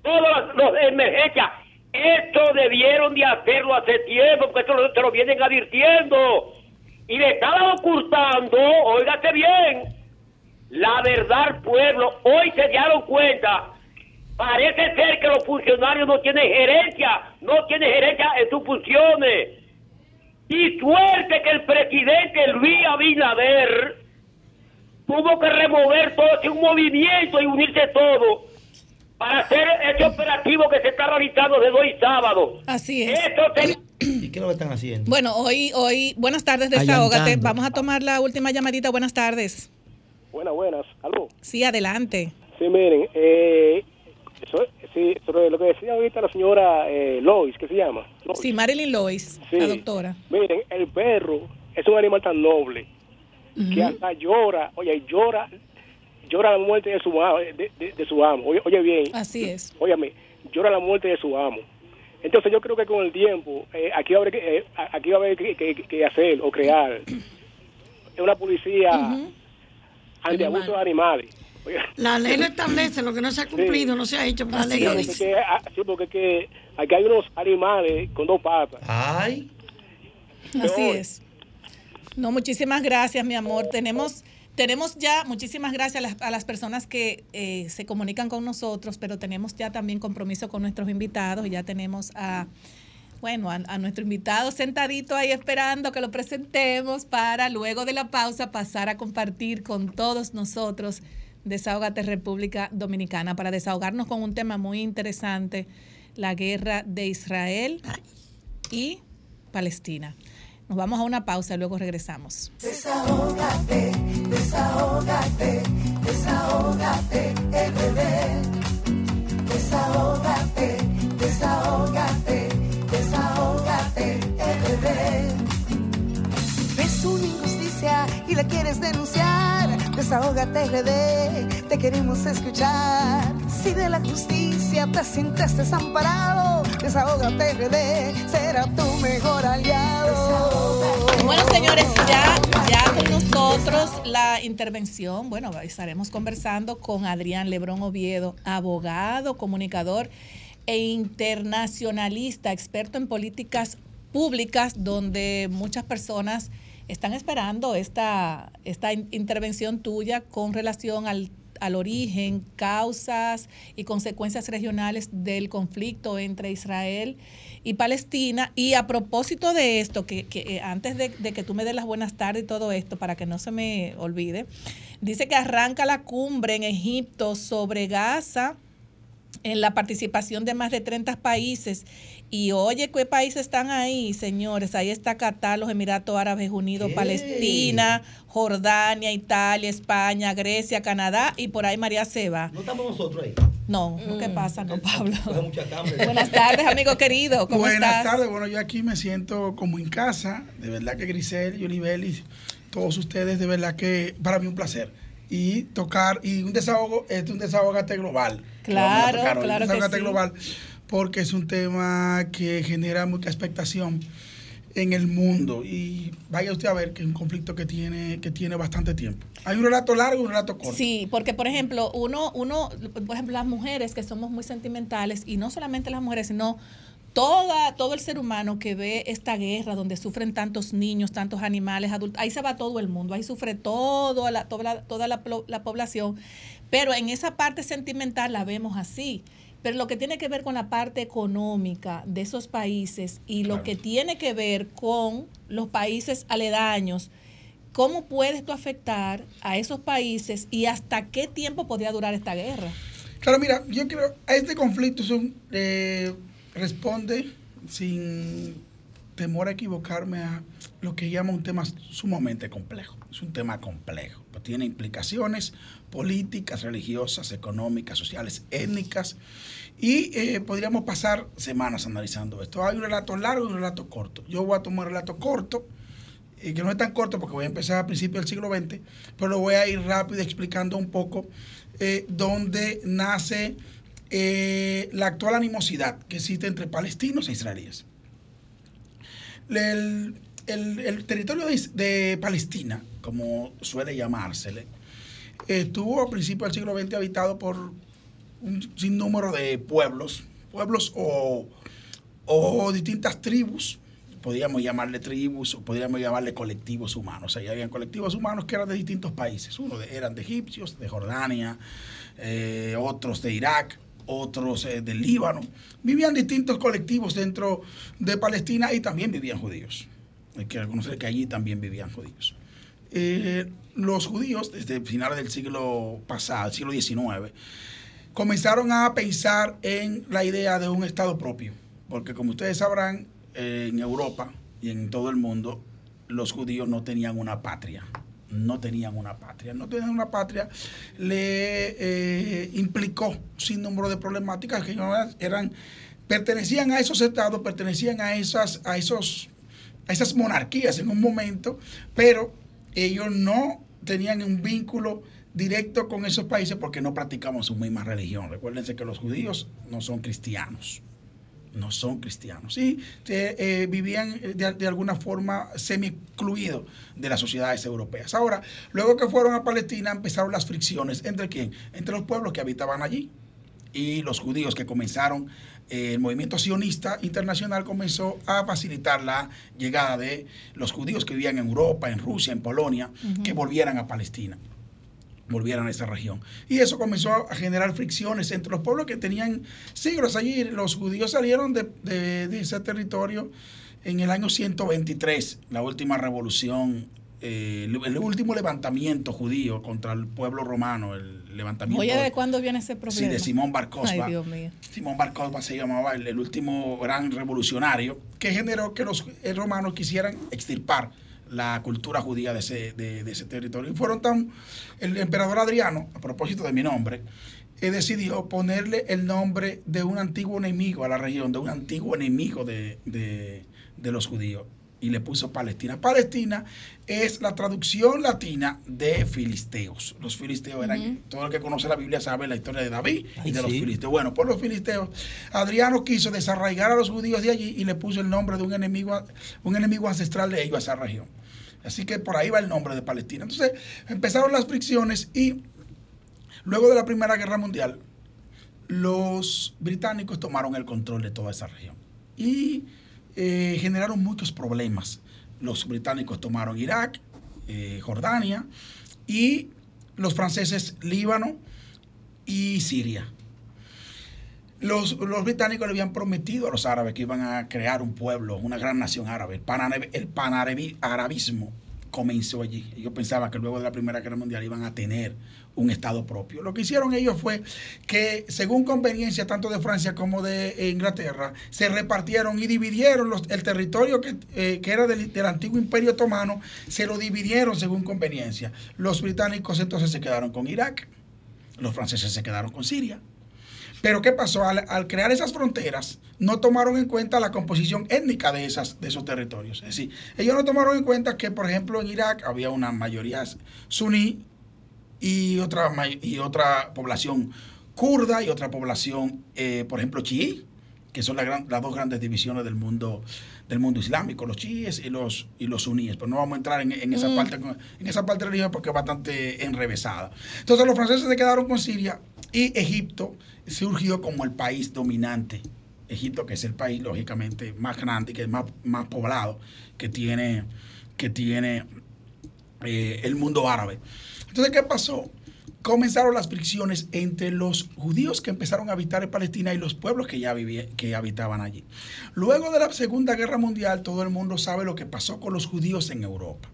todas las emergencias. Esto debieron de hacerlo hace tiempo, porque esto se lo vienen advirtiendo. Y le estaban ocultando, óigate bien, la verdad pueblo. Hoy se dieron cuenta. Parece ser que los funcionarios no tienen gerencia, no tienen gerencia en sus funciones. Y suerte que el presidente Luis Abinader tuvo que remover todo ese un movimiento y unirse todo para hacer ese operativo que se está realizando desde hoy sábado. Así es. Esto se- ¿Y qué es lo que están haciendo? Bueno, hoy, hoy, buenas tardes, desahógate. Vamos a tomar la última llamadita. Buenas tardes. Buenas, buenas. ¿Aló? Sí, adelante. Sí, miren, eh, eso- sí, sobre lo que decía ahorita la señora eh, Lois, ¿qué se llama? Lois. Sí, Marilyn Lois, Sí. la doctora. Miren, el perro es un animal tan noble que hasta llora, oye, llora, llora la muerte de su amo, de, de- de su amo. Oye, oye bien, Así es. óyame, llora la muerte de su amo. Entonces yo creo que con el tiempo eh, aquí va a haber que, eh, aquí va a haber que, que- que hacer o crear una policía antiabuso de animales. Oye, La ley lo establece, lo que no se ha cumplido, no se ha hecho, pero la ley lo porque dice. que- ah, sí, porque que aquí hay unos animales con dos patas. Ay. Así es. No, muchísimas gracias, mi amor. Tenemos, tenemos ya, muchísimas gracias a las, a las personas que eh, se comunican con nosotros, pero tenemos ya también compromiso con nuestros invitados. Ya tenemos a, bueno, a, a nuestro invitado sentadito ahí esperando que lo presentemos para luego de la pausa pasar a compartir con todos nosotros Desahógate República Dominicana para desahogarnos con un tema muy interesante, la guerra de Israel y Palestina. Nos vamos a una pausa y luego regresamos. Desahógate, desahógate, desahógate, RD. Desahógate, desahógate, desahógate, RD. Si ves y la quieres denunciar, desahógate RD, te queremos escuchar. Si de la justicia te sientes desamparado, desahógate RD, será tu mejor aliado. Bueno, señores, ya, ya con nosotros la intervención. Bueno, estaremos conversando con Adrián Lebrón Oviedo, abogado, comunicador e internacionalista, experto en políticas públicas, donde muchas personas están esperando esta, esta in- intervención tuya con relación al, al origen, causas y consecuencias regionales del conflicto entre Israel y Palestina. Y a propósito de esto, que, que, eh, antes de, de que tú me des las buenas tardes y todo esto, para que no se me olvide, dice que arranca la cumbre en Egipto sobre Gaza en la participación de más de 30 países. Y oye, ¿qué países están ahí, señores? Ahí está Qatar, los Emiratos Árabes Unidos, Palestina, Jordania, Italia, España, Grecia, Canadá y por ahí María Seba. No estamos nosotros ahí. No, no, ¿qué pasa? No, Pablo. Buenas tardes, amigo querido. ¿Cómo Buenas estás? tardes. Bueno, yo aquí me siento como en casa. De verdad que Grisel, Yolibel y todos ustedes, de verdad que para mí un placer. Y tocar, y un desahogo, este es un desahogate global. que vamos a Claro, tocar hoy, claro un que desahogate sí. global, porque es un tema que genera mucha expectación. en el mundo. Y vaya usted a ver que es un conflicto que tiene, que tiene bastante tiempo. Hay un relato largo y un relato corto. Sí, porque por ejemplo, uno, uno, por ejemplo, las mujeres que somos muy sentimentales, y no solamente las mujeres, sino toda, todo el ser humano que ve esta guerra donde sufren tantos niños, tantos animales, adultos, ahí se va todo el mundo, ahí sufre todo la, toda, la, toda la, población, pero en esa parte sentimental la vemos así. Pero lo que tiene que ver con la parte económica de esos países y lo que tiene que ver con los países aledaños, ¿cómo puedes tú afectar a esos países y hasta qué tiempo podría durar esta guerra? Claro, mira, yo creo a este conflicto son, eh, responde sin temor a equivocarme a lo que llama un tema sumamente complejo. Es un tema complejo, tiene implicaciones políticas, religiosas, económicas, sociales, étnicas, y eh, podríamos pasar semanas analizando esto. Hay un relato largo y un relato corto. Yo voy a tomar un relato corto, eh, que no es tan corto porque voy a empezar a principios del siglo XX, pero lo voy a ir rápido explicando un poco eh, dónde nace eh, la actual animosidad que existe entre palestinos e israelíes. El, el- el territorio de, Palestina, como suele llamársele, estuvo a principios del siglo XX habitado por un sinnúmero de pueblos, pueblos o, o distintas tribus, podríamos llamarle tribus o podríamos llamarle colectivos humanos. Ahí habían colectivos humanos que eran de distintos países. Uno de- eran de egipcios, de Jordania, eh, otros de Irak, otros eh, del Líbano. Vivían distintos colectivos dentro de Palestina y también vivían judíos. Hay que reconocer que allí también vivían judíos. Eh, los judíos, desde finales del siglo pasado, el siglo XIX, comenzaron a pensar en la idea de un Estado propio. Porque como ustedes sabrán, en Europa y en todo el mundo, los judíos no tenían una patria. No tenían una patria. No tenían una patria le eh, implicó sin número de problemáticas que eran, pertenecían a esos estados, pertenecían a esas, a esos, a esas monarquías en un momento, pero ellos no tenían un vínculo directo con esos países porque no practicamos su misma religión. Recuérdense que los judíos no son cristianos no son cristianos. Y eh, eh, vivían eh, de, de alguna forma semi-excluidos de las sociedades europeas. Ahora, luego que fueron a Palestina, empezaron las fricciones. ¿Entre quién? Entre los pueblos que habitaban allí y los judíos que comenzaron. El movimiento sionista internacional comenzó a facilitar la llegada de los judíos que vivían en Europa, en Rusia, en Polonia, que volvieran a Palestina volvieran a esa región. Y eso comenzó a generar fricciones entre los pueblos que tenían siglos allí. Los judíos salieron de, de- de ese territorio en el año 123, la última revolución, eh, el, último levantamiento judío contra el pueblo romano, el levantamiento Oye, ¿de cuándo viene ese problema? Sí, de Simón Bar Kokhba. Ay, Dios mío. Simón Bar Kokhba se llamaba el, el último gran revolucionario que generó que los eh, romanos quisieran extirpar la cultura judía de ese, de, de ese territorio. Y fueron tan... El emperador Adriano, a propósito de mi nombre, eh, decidió ponerle el nombre de un antiguo enemigo a la región, de un antiguo enemigo de, de- de los judíos. Y le puso Palestina. Palestina es la traducción latina de filisteos. Los filisteos eran, todo el que conoce la Biblia sabe la historia de David y de los filisteos. Bueno, por los filisteos, Adriano quiso desarraigar a los judíos de allí y le puso el nombre de un enemigo, un enemigo ancestral de ellos a esa región. Así que por ahí va el nombre de Palestina. Entonces empezaron las fricciones y luego de la Primera Guerra Mundial, los británicos tomaron el control de toda esa región y eh, generaron muchos problemas. Los británicos tomaron Irak, eh, Jordania y los franceses Líbano y Siria. Los, los británicos le habían prometido a los árabes que iban a crear un pueblo, una gran nación árabe. El, panarabi- el panarabismo comenzó allí. Ellos pensaban que luego de la Primera Guerra Mundial iban a tener un Estado propio. Lo que hicieron ellos fue que, según conveniencia tanto de Francia como de Inglaterra, se repartieron y dividieron el territorio que, eh, que era del antiguo Imperio Otomano, se lo dividieron según conveniencia. Los británicos entonces se quedaron con Irak, los franceses se quedaron con Siria. Pero ¿qué pasó? Al, al crear esas fronteras, no tomaron en cuenta la composición étnica de, esas, de esos territorios. Es decir, ellos no tomaron en cuenta que, por ejemplo, en Irak había una mayoría suní y otra, y otra población kurda y otra población, eh, por ejemplo, chií. que son la gran- las dos grandes divisiones del mundo del mundo islámico, los chiíes y los y los suníes. Pero no vamos a entrar en, en esa Mm. parte en esa parte religiosa porque es bastante enrevesada. Entonces los franceses se quedaron con Siria y Egipto surgió como el país dominante. Egipto, que es el país lógicamente más grande y que es más, más poblado que tiene, que tiene eh, el mundo árabe. Entonces, ¿qué pasó? Comenzaron las fricciones entre los judíos que empezaron a habitar en Palestina y los pueblos que ya que habitaban allí. Luego de la Segunda Guerra Mundial, todo el mundo sabe lo que pasó con los judíos en Europa.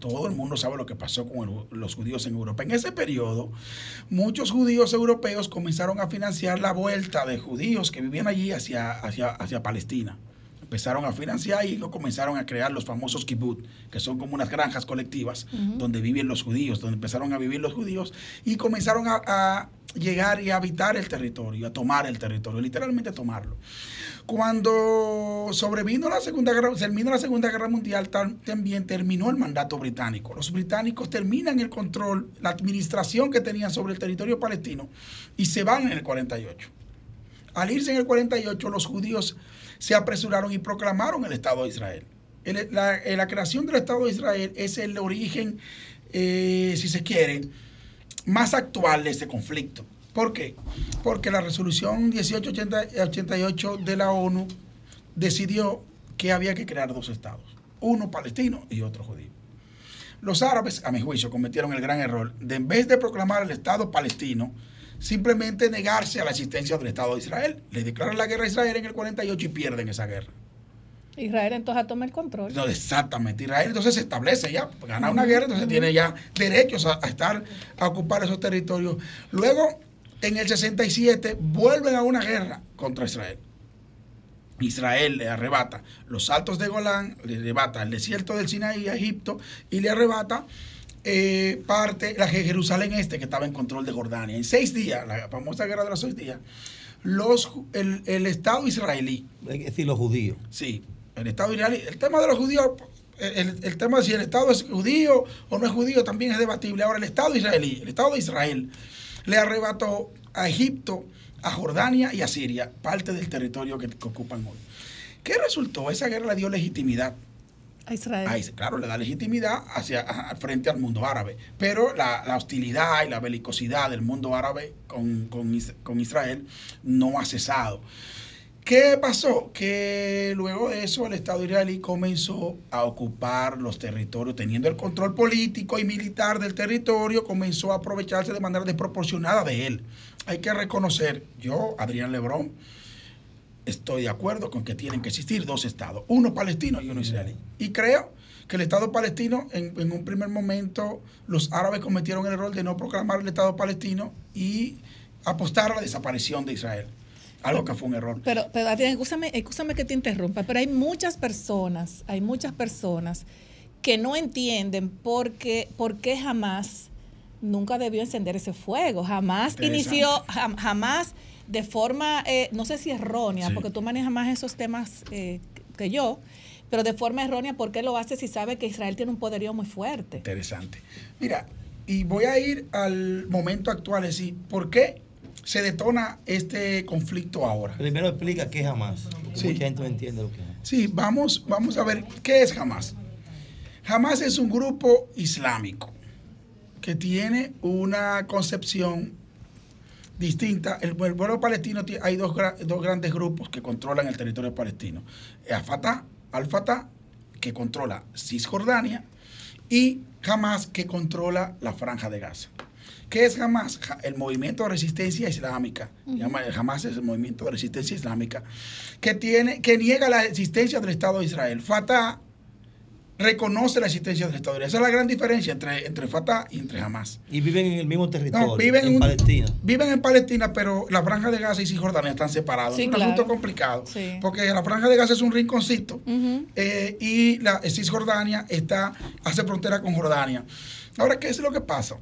Todo el mundo sabe lo que pasó con el- los judíos en Europa. En ese periodo, muchos judíos europeos comenzaron a financiar la vuelta de judíos que vivían allí hacia, hacia, hacia Palestina. Empezaron a financiar y luego comenzaron a crear los famosos kibbutz, que son como unas granjas colectivas donde viven los judíos, donde empezaron a vivir los judíos y comenzaron a, a llegar y a habitar el territorio, a tomar el territorio, literalmente a tomarlo. Cuando sobrevino la Segunda Guerra, terminó la Segunda Guerra Mundial, tam- también terminó el mandato británico. Los británicos terminan el control, la administración que tenían sobre el territorio palestino y se van en el 48. Al irse en el 48, los judíos se apresuraron y proclamaron el Estado de Israel. Eh, la creación del Estado de Israel es el origen, eh, si se quiere, más actual de este conflicto. ¿Por qué? Porque la resolución 1888 de la ONU decidió que había que crear dos estados, uno palestino y otro judío. Los árabes, a mi juicio, cometieron el gran error de en vez de proclamar el Estado palestino, simplemente negarse a la existencia del Estado de Israel. Le declaran la guerra a Israel en el 48 y pierden esa guerra. Israel entonces toma el control. No, exactamente. Israel entonces se establece ya, gana una guerra, entonces tiene ya derechos a, a estar, a ocupar esos territorios. Luego, en el 67, vuelven a una guerra contra Israel. Israel le arrebata los altos de Golán, le arrebata el desierto del Sinaí a Egipto y le arrebata eh, parte, la de Jerusalén Este, que estaba en control de Jordania. En seis días, la famosa guerra de los seis días, los, el, el Estado israelí. Es decir, los judíos. Sí, el Estado israelí. El tema de los judíos, el, el tema de si el Estado es judío o no es judío también es debatible. Ahora, el Estado israelí, el Estado de Israel, le arrebató a Egipto, a Jordania y a Siria parte del territorio que, que ocupan hoy. ¿Qué resultó? Esa guerra le dio legitimidad A Israel. claro, le da legitimidad hacia frente al mundo árabe. Pero la, la hostilidad y la belicosidad del mundo árabe con, con Is- con Israel no ha cesado. ¿Qué pasó? Que luego de eso el Estado israelí comenzó a ocupar los territorios, teniendo el control político y militar del territorio, comenzó a aprovecharse de manera desproporcionada de él. Hay que reconocer, yo, Adrián Lebrón, estoy de acuerdo con que tienen que existir dos estados, uno palestino y uno israelí. Y creo que el Estado palestino, en, en un primer momento, los árabes cometieron el error de no proclamar el Estado palestino y apostar a la desaparición de Israel. Algo que fue un error. Pero, pero escúchame, escúchame que te interrumpa, pero hay muchas personas, hay muchas personas que no entienden por qué, por qué jamás nunca debió encender ese fuego. Jamás inició, jam- jamás de forma, eh, no sé si errónea, Sí. porque tú manejas más esos temas eh, que yo, pero de forma errónea, ¿por qué lo hace si sabe que Israel tiene un poderío muy fuerte? Interesante. Mira, y voy a ir al momento actual, es decir, ¿por qué se detona este conflicto ahora? Primero explica qué es Hamas. Sí. Mucha gente no entiende lo que es. Sí, vamos, vamos a ver qué es Hamas. Hamas es un grupo islámico que tiene una concepción distinta. El, el pueblo palestino hay dos grandes grupos que controlan el territorio palestino. Al-Fatah, Al-Fatah, que controla Cisjordania, y Hamas, que controla la franja de Gaza. ¿Qué es Hamas? El movimiento de resistencia islámica. Llama- Hamas es el movimiento de resistencia islámica que, tiene, que niega la existencia del Estado de Israel. Fatah reconoce la existencia del Estado de Israel. Esa es la gran diferencia entre, entre Fatah y entre Hamas. Y viven en el mismo territorio, No, viven en un- Palestina. Viven en Palestina, pero la franja de Gaza y Cisjordania están separados. Sí, es un claro. asunto complicado. Sí. Porque la franja de Gaza es un rinconcito eh, y la Cisjordania está, hace frontera con Jordania. Ahora, ¿qué es lo que pasa?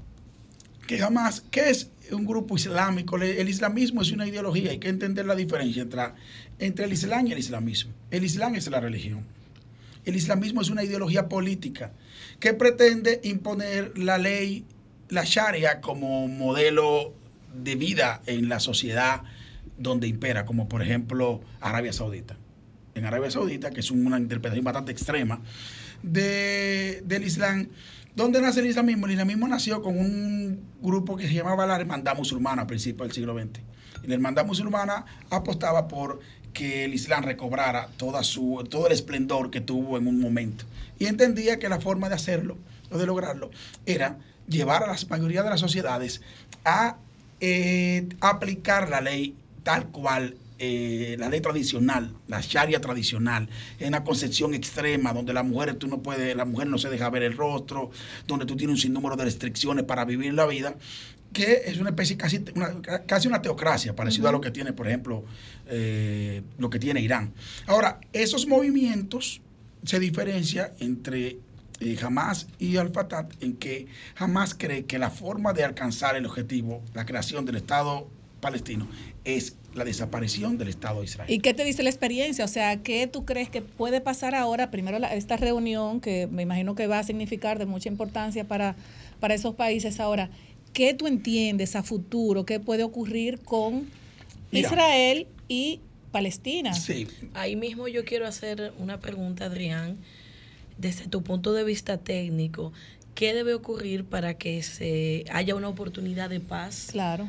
Que jamás, ¿qué es un grupo islámico? El islamismo es una ideología, hay que entender la diferencia entre, entre el islam y el islamismo. El islam es la religión. El islamismo es una ideología política que pretende imponer la ley, la sharia, como modelo de vida en la sociedad donde impera, como por ejemplo Arabia Saudita. En Arabia Saudita, que es una interpretación bastante extrema de, del Islam, ¿Dónde nace el islamismo? El islamismo nació con un grupo que se llamaba la Hermandad Musulmana a principios del siglo XX. Y la Hermandad Musulmana apostaba por que el Islam recobrara toda su, todo el esplendor que tuvo en un momento. Y entendía que la forma de hacerlo o de lograrlo era llevar a la mayoría de las sociedades a eh, aplicar la ley tal cual eh, la ley tradicional, la sharia tradicional, en una concepción extrema donde la mujer tú no puedes, la mujer no se deja ver el rostro, donde tú tienes un sinnúmero de restricciones para vivir la vida, que es una especie casi una, casi una teocracia, parecido a lo que tiene, por ejemplo, eh, lo que tiene Irán. Ahora, esos movimientos se diferencian entre eh, Hamas y Al-Fatah en que Hamas cree que la forma de alcanzar el objetivo, la creación del Estado palestino, es la desaparición del Estado de Israel. ¿Y qué te dice la experiencia? O sea, ¿qué tú crees que puede pasar ahora? Primero, la- esta reunión, que me imagino que va a significar de mucha importancia para, para esos países ahora. ¿Qué tú entiendes a futuro? ¿Qué puede ocurrir con Mira. Israel y Palestina? Ahí mismo yo quiero hacer una pregunta, Adrián, desde tu punto de vista técnico, ¿qué debe ocurrir para que se haya una oportunidad de paz? Claro.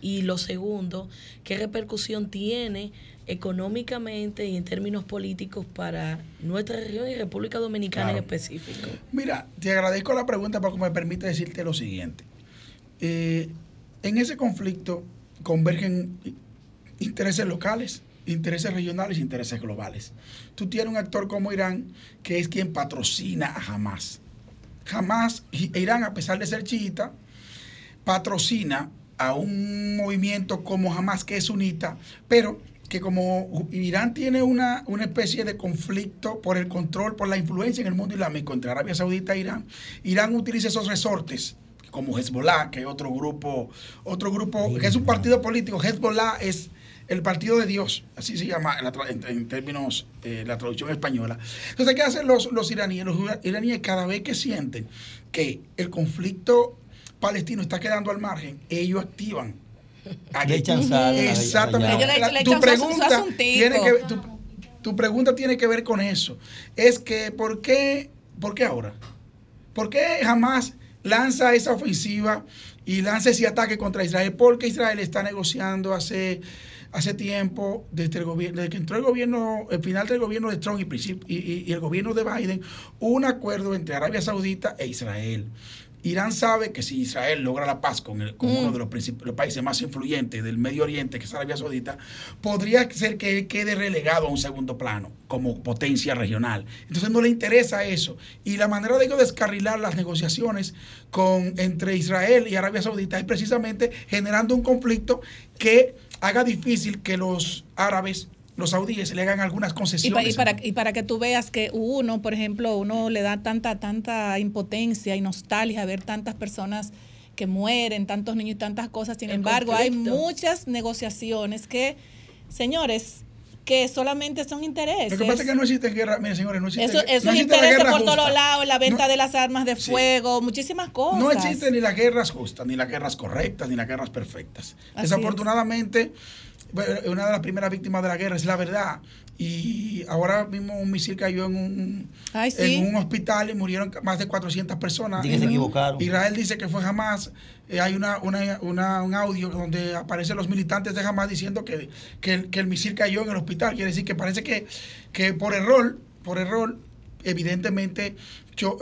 Y lo segundo, ¿qué repercusión tiene económicamente y en términos políticos para nuestra región y República Dominicana en específico? Mira, te agradezco la pregunta porque me permite decirte lo siguiente. Eh, en ese conflicto convergen intereses locales, intereses regionales e intereses globales. Tú tienes un actor como Irán que es quien patrocina a Hamas. Hamas, Irán, a pesar de ser chiita, patrocina a un movimiento como Hamas que es sunita, pero que como Irán tiene una, una especie de conflicto por el control, por la influencia en el mundo islámico entre Arabia Saudita e Irán, Irán utiliza esos resortes como Hezbollah, que es otro grupo, otro grupo, que es un partido político. Hezbollah es el partido de Dios, así se llama en, términos, eh, la traducción española. Entonces, ¿qué hacen los, los iraníes? Los iraníes cada vez que sienten que el conflicto palestino está quedando al margen, ellos activan. Le echan sal a la- Exactamente. la. La- Le- le tu pregunta tiene que tu, tu pregunta tiene que ver con eso. Es que ¿por qué, por qué ahora? ¿Por qué jamás lanza esa ofensiva y lanza ese ataque contra Israel? Porque Israel está negociando hace hace tiempo desde el gobierno desde que entró el gobierno el final del gobierno de Trump y, princip- y- y- y el gobierno de Biden un acuerdo entre Arabia Saudita e Israel. Irán sabe que si Israel logra la paz con, el- con Mm. uno de los, países más influyentes del Medio Oriente, que es Arabia Saudita, podría ser que él quede relegado a un segundo plano como potencia regional. Entonces no le interesa eso. Y la manera de ellos descarrilar las negociaciones con, entre Israel y Arabia Saudita es precisamente generando un conflicto que haga difícil que los árabes, los saudíes, le hagan algunas Y, pa- concesiones. y para, y para que tú veas que uno, por ejemplo, uno le da tanta, tanta impotencia y nostalgia ver tantas personas que mueren, tantos niños y tantas cosas. Sin El embargo, hay muchas negociaciones que, señores, que solamente son intereses. Lo que pasa es que no existe guerra, miren señores, no existe, Eso, no la intereses guerra por justa. todos lados, la venta No- de las armas de fuego, muchísimas cosas. No existen ni las guerras justas, ni las guerras correctas, ni las guerras perfectas. Así Desafortunadamente, una de las primeras víctimas de la guerra es la verdad. Y ahora mismo un misil cayó en un, Ay, sí. en un hospital y murieron más de 400 personas. Dicen que se equivocaron. Israel dice que fue jamás. hay una, una, una- un audio donde aparecen los militantes de Hamas diciendo que, que, el, que el misil cayó en el hospital. Quiere decir que parece que, que por error, por error, evidentemente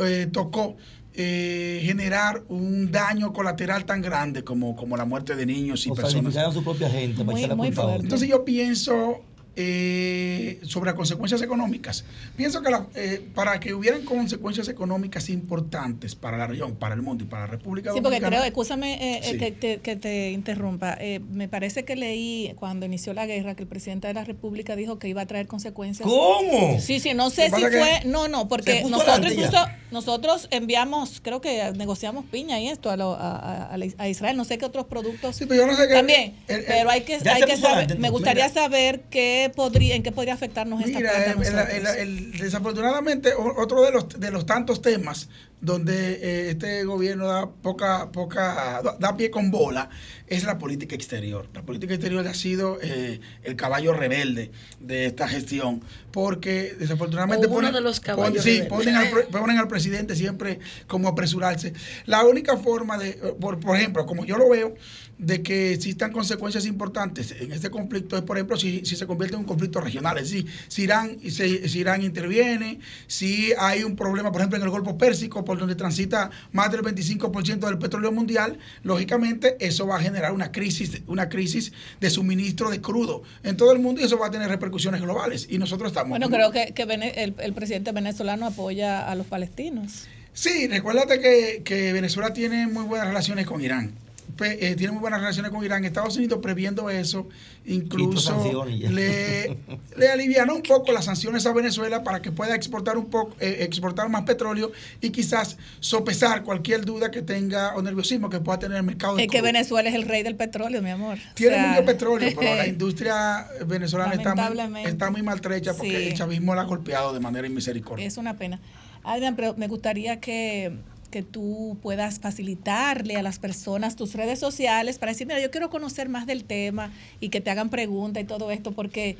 eh, tocó eh, generar un daño colateral tan grande como, como la muerte de niños y O personas. sacrificar a su propia gente para echar la culpa a otros. Entonces yo pienso eh, sobre las consecuencias económicas. Pienso que la- eh, para que hubieran consecuencias económicas importantes para la región, para el mundo y para la República Sí, porque Dominicana. creo, escúchame eh, eh, Sí. que, te, que te interrumpa. Eh, me parece que leí cuando inició la guerra que el presidente de la República dijo que iba a traer consecuencias. ¿Cómo? Sí, sí, no sé si fue. No, no, porque nosotros incluso nosotros enviamos, creo que negociamos piña y esto a, lo- a, a- a la- a Israel. No sé qué otros productos. pero yo no sé qué- También, el- el- pero hay que, hay que saber. Me gustaría saber qué podría, en qué podría afectarnos esta Mira, plata a el- el- nosotros. el- el- desafortunadamente otro de los, de los tantos temas donde eh, este gobierno da poca, poca, da- pie con bola, es la política exterior. La política exterior ha sido eh, el caballo rebelde de esta gestión, porque desafortunadamente ponen, de los pon- caballos sí, rebeldes. ponen, al, ponen al presidente siempre como apresurarse. La única forma de, por, por ejemplo, como yo lo veo, de que existan consecuencias importantes en este conflicto es, por ejemplo, si, si se convierte en un conflicto regional, es decir, si Irán, si, si Irán interviene, si hay un problema, por ejemplo, en el Golfo Pérsico, por donde transita más del 25% del petróleo mundial, lógicamente eso va a generar una crisis, una crisis de suministro de crudo en todo el mundo y eso va a tener repercusiones globales. Y nosotros estamos... Bueno, creo que, que el, el presidente venezolano apoya a los palestinos. Sí, recuérdate que, que Venezuela tiene muy buenas relaciones con Irán. Eh, tiene muy buenas relaciones con Irán. Estados Unidos, previendo eso, incluso le, le alivianó un poco las sanciones a Venezuela para que pueda exportar un poco, eh, exportar más petróleo y quizás sopesar cualquier duda que tenga o nerviosismo que pueda tener el mercado. de Es que. Venezuela es el rey del petróleo, mi amor. Tiene O sea, mucho petróleo, pero la industria venezolana está muy, está muy maltrecha porque Sí. el chavismo la ha golpeado de manera inmisericordia. Es una pena. Adrián, pero me gustaría que, que tú puedas facilitarle a las personas tus redes sociales para decir, mira, yo quiero conocer más del tema y que te hagan preguntas y todo esto, porque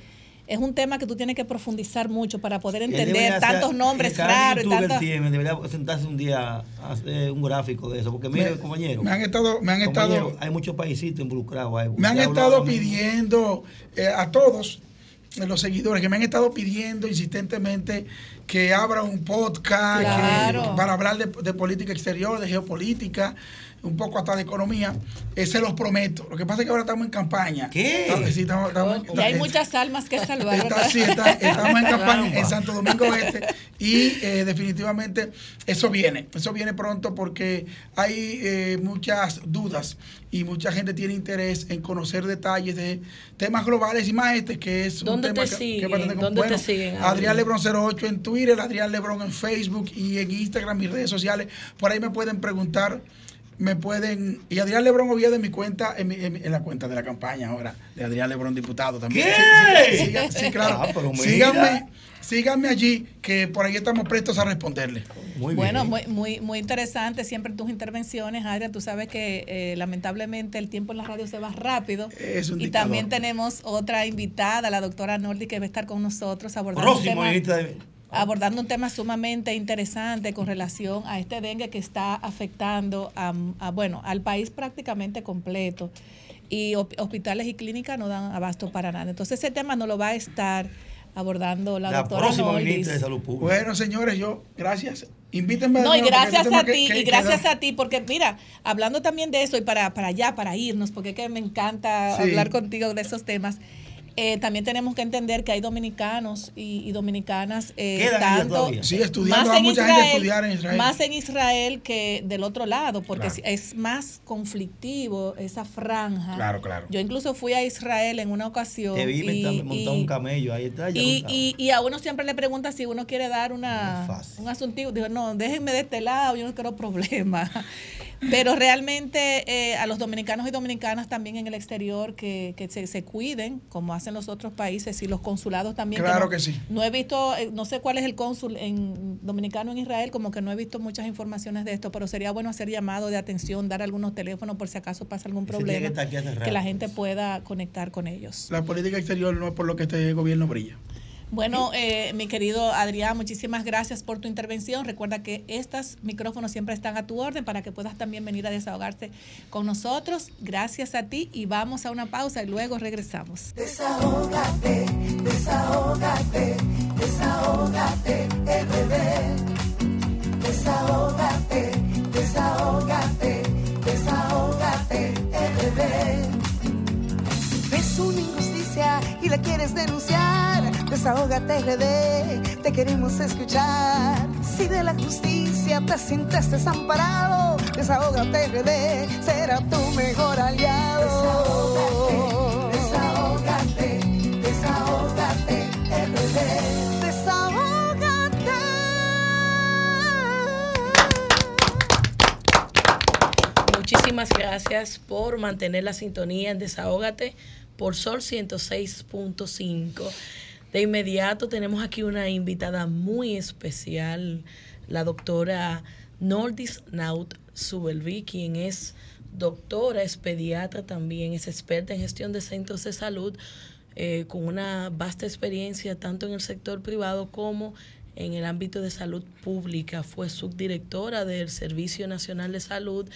es un tema que tú tienes que profundizar mucho para poder entender debería hacer- tantos nombres raros tantos... tiene, debería sentarse un día a hacer un gráfico de eso. Porque mire, Me- compañero. me han estado- me han estado- Hay muchos paisitos involucrados. ahí. Me han estado pidiendo eh, a todos los seguidores que me han estado pidiendo insistentemente que abra un podcast que- para hablar de, de política exterior, de geopolítica, un poco hasta de economía. Eh, se los prometo. Lo que pasa es que ahora estamos en campaña. ¿Qué? Y hay muchas almas que salvar. Sí, está- estamos en campaña en Santo Domingo Este y eh, definitivamente eso viene, eso viene pronto porque hay eh, muchas dudas y mucha gente tiene interés en conocer detalles de temas globales y más este que es ¿Dónde un tema te que- siguen? que bastante- ¿Dónde te bueno, siguen, Adrián Adrián? Lebron 08 en Twitter, Adrián Lebron en Facebook y en Instagram, mis redes sociales, por ahí me pueden preguntar me pueden y Adrián Lebrón Oviedo en mi cuenta en, mi- en mi- en la cuenta de la campaña ahora de Adrián Lebrón diputado también ¿Qué? Sí, sí, claro Ah, síganme síganme allí que por ahí estamos prestos a responderle bueno, muy, muy, muy interesante siempre tus intervenciones, Adrián. Tú sabes que eh, lamentablemente el tiempo en la radio se va rápido. Es un y dictador. también tenemos otra invitada, la doctora Nordi, que va a estar con nosotros abordando un Próximo tema, ministro de- abordando un tema sumamente interesante con relación a este dengue que está afectando a, a, bueno, al país prácticamente completo. Y hospitales y clínicas no dan abasto para nada. Entonces ese tema no lo va a estar abordando la, doctora Noldis. bueno señores yo gracias invítenme de No, y gracias a ti, que- y que gracias da- a ti, porque mira, hablando también de eso y para, para allá, para irnos, porque es que me encanta Sí. hablar contigo de esos temas. Eh, también tenemos que entender que hay dominicanos y, y dominicanas eh, tanto. Sí, estudiando, más en mucha gente Israel, estudiar en Israel. más en Israel que del otro lado, porque Claro. es más conflictivo esa franja. Claro, claro. Yo incluso fui a Israel en una ocasión. Te vi y- y- un camello. Ahí está. ya y, y, y a uno siempre le pregunta si uno quiere dar una, un asuntivo. Digo, no, déjenme de este lado, yo no quiero problemas. Pero realmente eh, a los dominicanos y dominicanas también en el exterior que, que se, se cuiden, como hacen los otros países y los consulados también. Claro no- que sí. No he visto, eh, no sé cuál es el cónsul en dominicano en Israel, como que no he visto muchas informaciones de esto, pero sería bueno hacer llamado de atención, dar algunos teléfonos por si acaso pasa algún que problema, estar aquí hace que rato. la gente pueda conectar con ellos. la política exterior no es por lo que este gobierno brilla Bueno, eh, mi querido Adrián, muchísimas gracias por tu intervención. Recuerda que estos micrófonos siempre están a tu orden para que puedas también venir a desahogarte con nosotros. Gracias a ti y vamos a una pausa y luego regresamos. Desahógate, desahógate, desahógate, RD. Desahógate, desahógate, desahógate, RD. Si ves y la quieres denunciar, desahógate RD, te queremos escuchar. Si de la justicia te sientes desamparado, desahógate RD, será tu mejor aliado. Desahógate, desahógate, RD. Muchísimas gracias por mantener la sintonía en Desahógate por Sol 106.5. De inmediato tenemos aquí una invitada muy especial, la doctora Nordis Naut Subelvi, quien es doctora, es pediatra también, es experta en gestión de centros de salud, eh, con una vasta experiencia tanto en el sector privado como en el ámbito de salud pública. Fue subdirectora del Servicio Nacional de Salud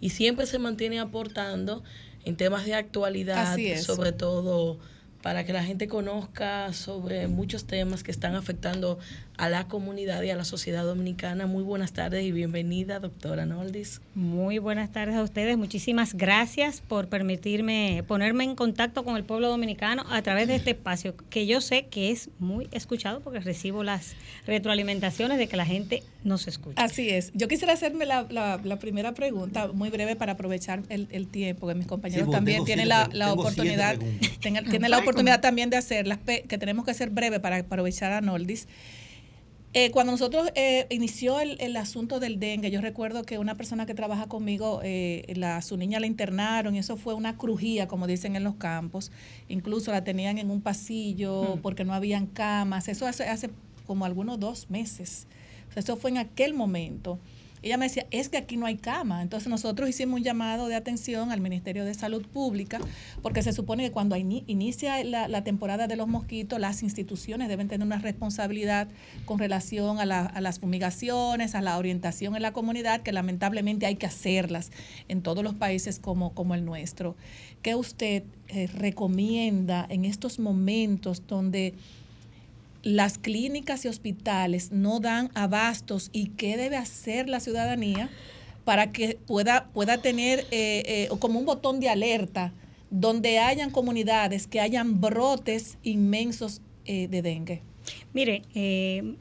y siempre se mantiene aportando en temas de actualidad, sobre todo para que la gente conozca sobre muchos temas que están afectando a la comunidad y a la sociedad dominicana. Muy buenas tardes y bienvenida, doctora Noldis. Muy buenas tardes a ustedes. Muchísimas gracias por permitirme ponerme en contacto con el pueblo dominicano a través de este espacio que yo sé que es muy escuchado porque recibo las retroalimentaciones de que la gente nos escucha. Así es. Yo quisiera hacerme la, la- la primera pregunta muy breve para aprovechar el, el tiempo, que mis compañeros Sí, también tienen siete la, la oportunidad, tienen la oportunidad también de hacerlas, que tenemos que ser breve para aprovechar a Noldis. Eh, cuando nosotros eh, inició el, el asunto del dengue, yo recuerdo que una persona que trabaja conmigo, eh, la, su niña la internaron y eso fue una crujía, como dicen en los campos. Incluso la tenían en un pasillo Hmm. porque no habían camas. Eso hace, hace como algunos dos meses. O sea, eso fue en aquel momento. Ella me decía, es que aquí no hay cama. Entonces nosotros hicimos un llamado de atención al Ministerio de Salud Pública, porque se supone que cuando ini- inicia la, temporada de los mosquitos, las instituciones deben tener una responsabilidad con relación a, la- a las fumigaciones, a la orientación en la comunidad, que lamentablemente hay que hacerlas en todos los países como, como el nuestro. ¿Qué usted eh, recomienda en estos momentos donde las clínicas y hospitales no dan abastos y qué debe hacer la ciudadanía para que pueda, pueda tener eh, eh, como un botón de alerta donde hayan comunidades que hayan brotes inmensos eh, de dengue. Mire,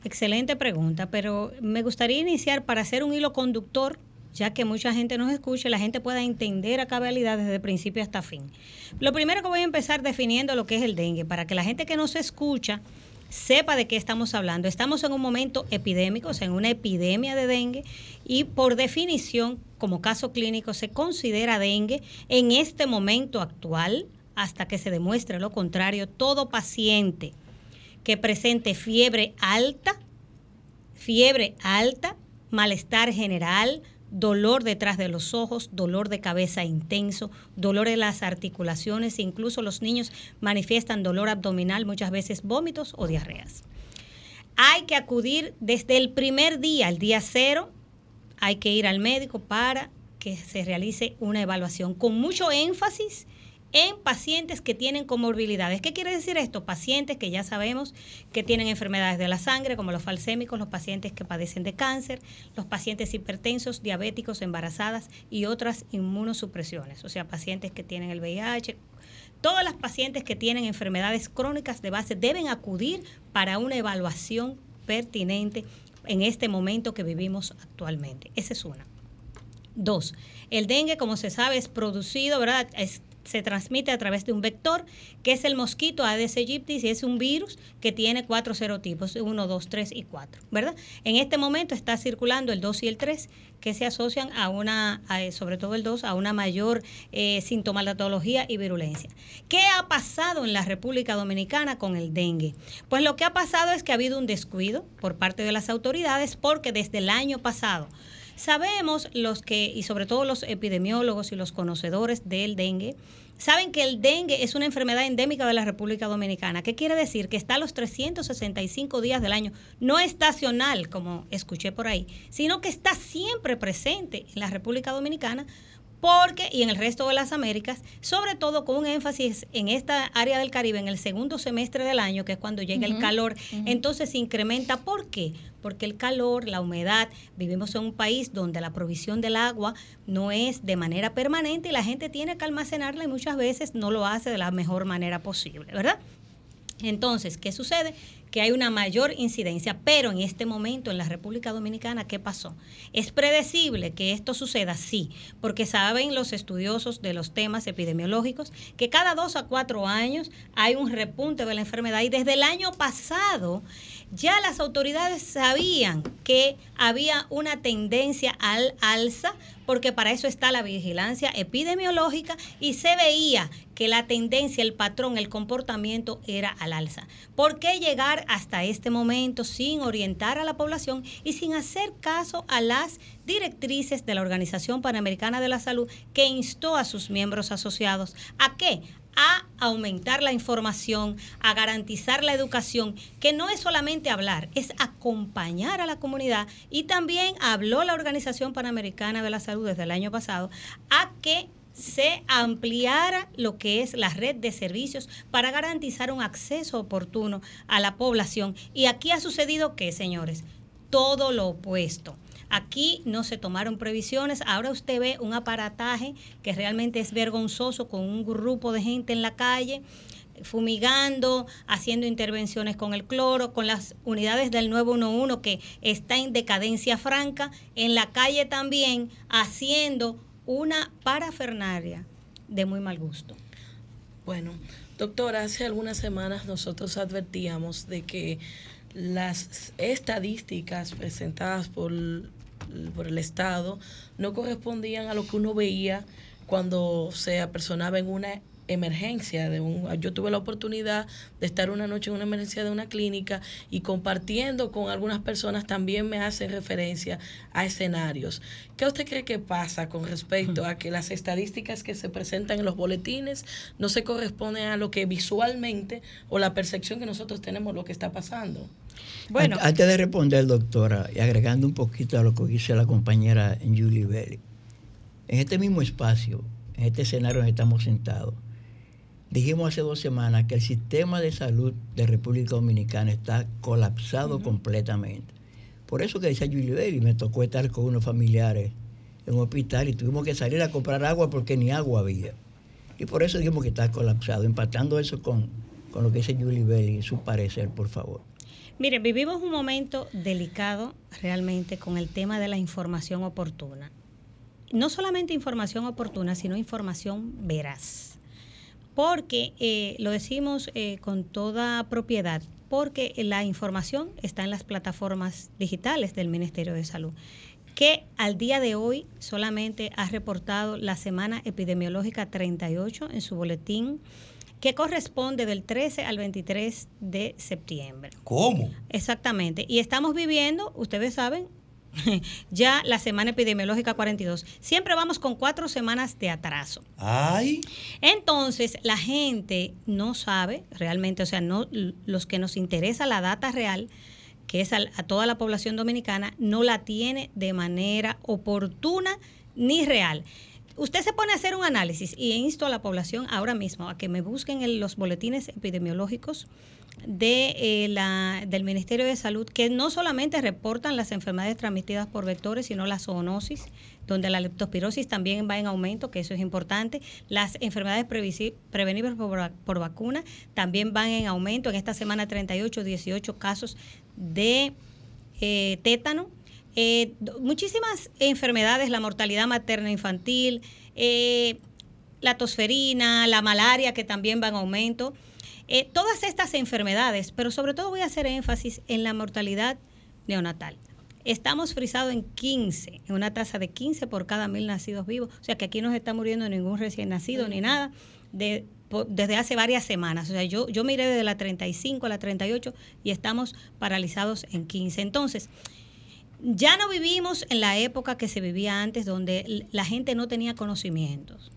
excelente pregunta, pero me gustaría iniciar para hacer un hilo conductor, ya que mucha gente nos escucha y la gente pueda entender a cabalidad desde principio hasta fin. Lo primero que voy a empezar definiendo lo que es el dengue, para que la gente que nos escucha sepa de qué estamos hablando. Estamos en un momento epidémico, o sea, en una epidemia de dengue y por definición, como caso clínico, se considera dengue en este momento actual, hasta que se demuestre lo contrario, todo paciente que presente fiebre alta, fiebre alta, malestar general, dolor detrás de los ojos, dolor de cabeza intenso, dolor en las articulaciones, incluso los niños manifiestan dolor abdominal, muchas veces vómitos o diarreas. Hay que acudir desde el primer día, el día cero, hay que ir al médico para que se realice una evaluación con mucho énfasis en pacientes que tienen comorbilidades. ¿Qué quiere decir esto? Pacientes que ya sabemos que tienen enfermedades de la sangre, como los falsémicos, los pacientes que padecen de cáncer, los pacientes hipertensos, diabéticos, embarazadas y otras inmunosupresiones, o sea, pacientes que tienen el VIH. Todas las pacientes que tienen enfermedades crónicas de base deben acudir para una evaluación pertinente en este momento que vivimos actualmente. Esa es una. Dos, el dengue, como se sabe, es producido, ¿verdad? Es- se transmite a través de un vector, que es el mosquito Aedes aegypti, y es un virus que tiene cuatro serotipos, 1, 2, 3 y 4, ¿verdad? En este momento está circulando el 2 y el 3, que se asocian a una, a, eh, sobre todo el 2, a una mayor eh, sintomatología y virulencia. ¿Qué ha pasado en la República Dominicana con el dengue? Pues lo que ha pasado es que ha habido un descuido por parte de las autoridades porque desde el año pasado Sabemos los que, y sobre todo los epidemiólogos y los conocedores del dengue, saben que el dengue es una enfermedad endémica de la República Dominicana. ¿Qué quiere decir? Que está a los 365 días del año, no estacional, como escuché por ahí, sino que está siempre presente en la República Dominicana porque y en el resto de las Américas, sobre todo con un énfasis en esta área del Caribe en el segundo semestre del año, que es cuando llega el calor, entonces se incrementa. ¿Por qué? Porque el calor, la humedad, vivimos en un país donde la provisión del agua no es de manera permanente y la gente tiene que almacenarla y muchas veces no lo hace de la mejor manera posible, ¿verdad? Entonces, ¿qué sucede? Que hay una mayor incidencia, pero en este momento en la República Dominicana, ¿qué pasó? ¿Es predecible que esto suceda? Sí, porque saben los estudiosos de los temas epidemiológicos que cada dos a cuatro años hay un repunte de la enfermedad y desde el año pasado ya las autoridades sabían que había una tendencia al alza, porque para eso está la vigilancia epidemiológica y se veía que la tendencia, el patrón, el comportamiento era al alza. ¿Por qué llegar hasta este momento sin orientar a la población y sin hacer caso a las directrices de la Organización Panamericana de la Salud que instó a sus miembros asociados a qué? A aumentar la información, a garantizar la educación, que no es solamente hablar, es acompañar a la comunidad y también habló la Organización Panamericana de la Salud desde el año pasado a que se ampliara lo que es la red de servicios para garantizar un acceso oportuno a la población. Y aquí ha sucedido que, señores, todo lo opuesto. Aquí no se tomaron previsiones. Ahora usted ve un aparataje que realmente es vergonzoso con un grupo de gente en la calle fumigando, haciendo intervenciones con el cloro, con las unidades del 911 que está en decadencia franca, en la calle también haciendo una parafernaria de muy mal gusto. Bueno, doctora, hace algunas semanas nosotros advertíamos de que las estadísticas presentadas por, por el Estado no correspondían a lo que uno veía cuando se apersonaba en una emergencia de un yo tuve la oportunidad de estar una noche en una emergencia de una clínica y compartiendo con algunas personas también me hacen referencia a escenarios. ¿Qué usted cree que pasa con respecto a que las estadísticas que se presentan en los boletines no se corresponden a lo que visualmente o la percepción que nosotros tenemos lo que está pasando? Bueno. Antes de responder, doctora, y agregando un poquito a lo que dice la compañera Julie Belli, en este mismo espacio, en este escenario donde estamos sentados, dijimos hace dos semanas que el sistema de salud de República Dominicana está colapsado completamente. Por eso que decía Julie Belli, me tocó estar con unos familiares en un hospital y tuvimos que salir a comprar agua porque ni agua había. Y por eso dijimos que está colapsado, empatando eso con, con lo que dice Julie Belli, su parecer, por favor. Miren, vivimos un momento delicado realmente con el tema de la información oportuna. No solamente información oportuna, sino información veraz. Porque, eh, lo decimos eh, con toda propiedad, porque la información está en las plataformas digitales del Ministerio de Salud que al día de hoy solamente ha reportado la semana epidemiológica 38 en su boletín que corresponde del 13 al 23 de septiembre. ¿Cómo? Exactamente. Y estamos viviendo, ustedes saben, ya la semana epidemiológica 42. Siempre vamos con cuatro semanas de atraso. Ay. Entonces, la gente no sabe realmente, o sea, no los que nos interesa la data real, que es a, a toda la población dominicana, no la tiene de manera oportuna ni real. Usted se pone a hacer un análisis y insto a la población ahora mismo a que me busquen en los boletines epidemiológicos de, eh, la, del Ministerio de Salud, que no solamente reportan las enfermedades transmitidas por vectores, sino la zoonosis, donde la leptospirosis también va en aumento, que eso es importante. Las enfermedades prevenibles por, por, vacuna también van en aumento. En esta semana 38, 18 casos de eh, tétano eh, muchísimas enfermedades, la mortalidad materna infantil, eh, la tosferina, la malaria que también va en aumento. Eh, todas estas enfermedades, pero sobre todo voy a hacer énfasis en la mortalidad neonatal. Estamos frisados en 15, en una tasa de 15 por cada mil nacidos vivos. O sea que aquí no se está muriendo ningún recién nacido ni nada de, desde hace varias semanas. O sea, yo, yo miré desde la 35 a la 38 y estamos paralizados en 15. Entonces, ya no vivimos en la época que se vivía antes, donde la gente no tenía conocimientos.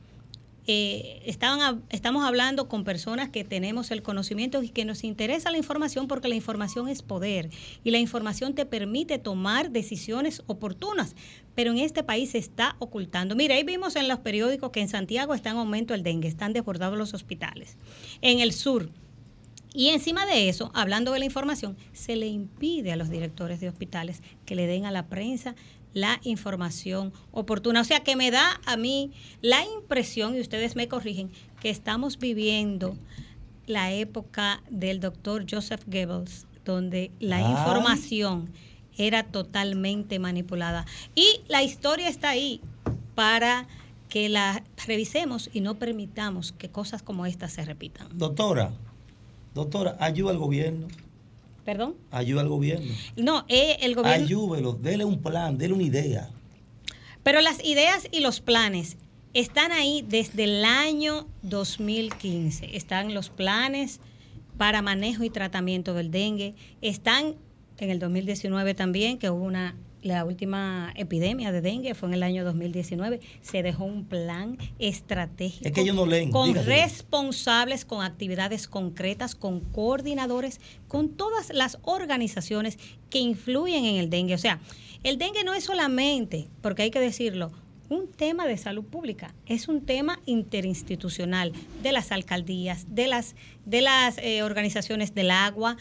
Eh, estaban, estamos hablando con personas que tenemos el conocimiento y que nos interesa la información porque la información es poder y la información te permite tomar decisiones oportunas, pero en este país se está ocultando. Mire, ahí vimos en los periódicos que en Santiago está en aumento el dengue, están desbordados los hospitales. En el sur, y encima de eso, hablando de la información, se le impide a los directores de hospitales que le den a la prensa la información oportuna. O sea que me da a mí la impresión, y ustedes me corrigen, que estamos viviendo la época del doctor Joseph Goebbels, donde la información era totalmente manipulada. Y la historia está ahí para que la revisemos y no permitamos que cosas como estas se repitan. Doctora, Doctora, ayuda al gobierno. Perdón. Ayuda al gobierno. No, eh, el gobierno. Ayúdelo, dele un plan, dele una idea. Pero las ideas y los planes están ahí desde el año 2015. Están los planes para manejo y tratamiento del dengue. Están en el 2019 también, que hubo una la última epidemia de dengue fue en el año 2019. Se dejó un plan estratégico Es que ellos no leen, con responsables, con actividades concretas, con coordinadores, con todas las organizaciones que influyen en el dengue. O sea, el dengue no es solamente, porque hay que decirlo, un tema de salud pública, es un tema interinstitucional de las alcaldías, de las, de las eh, organizaciones del agua.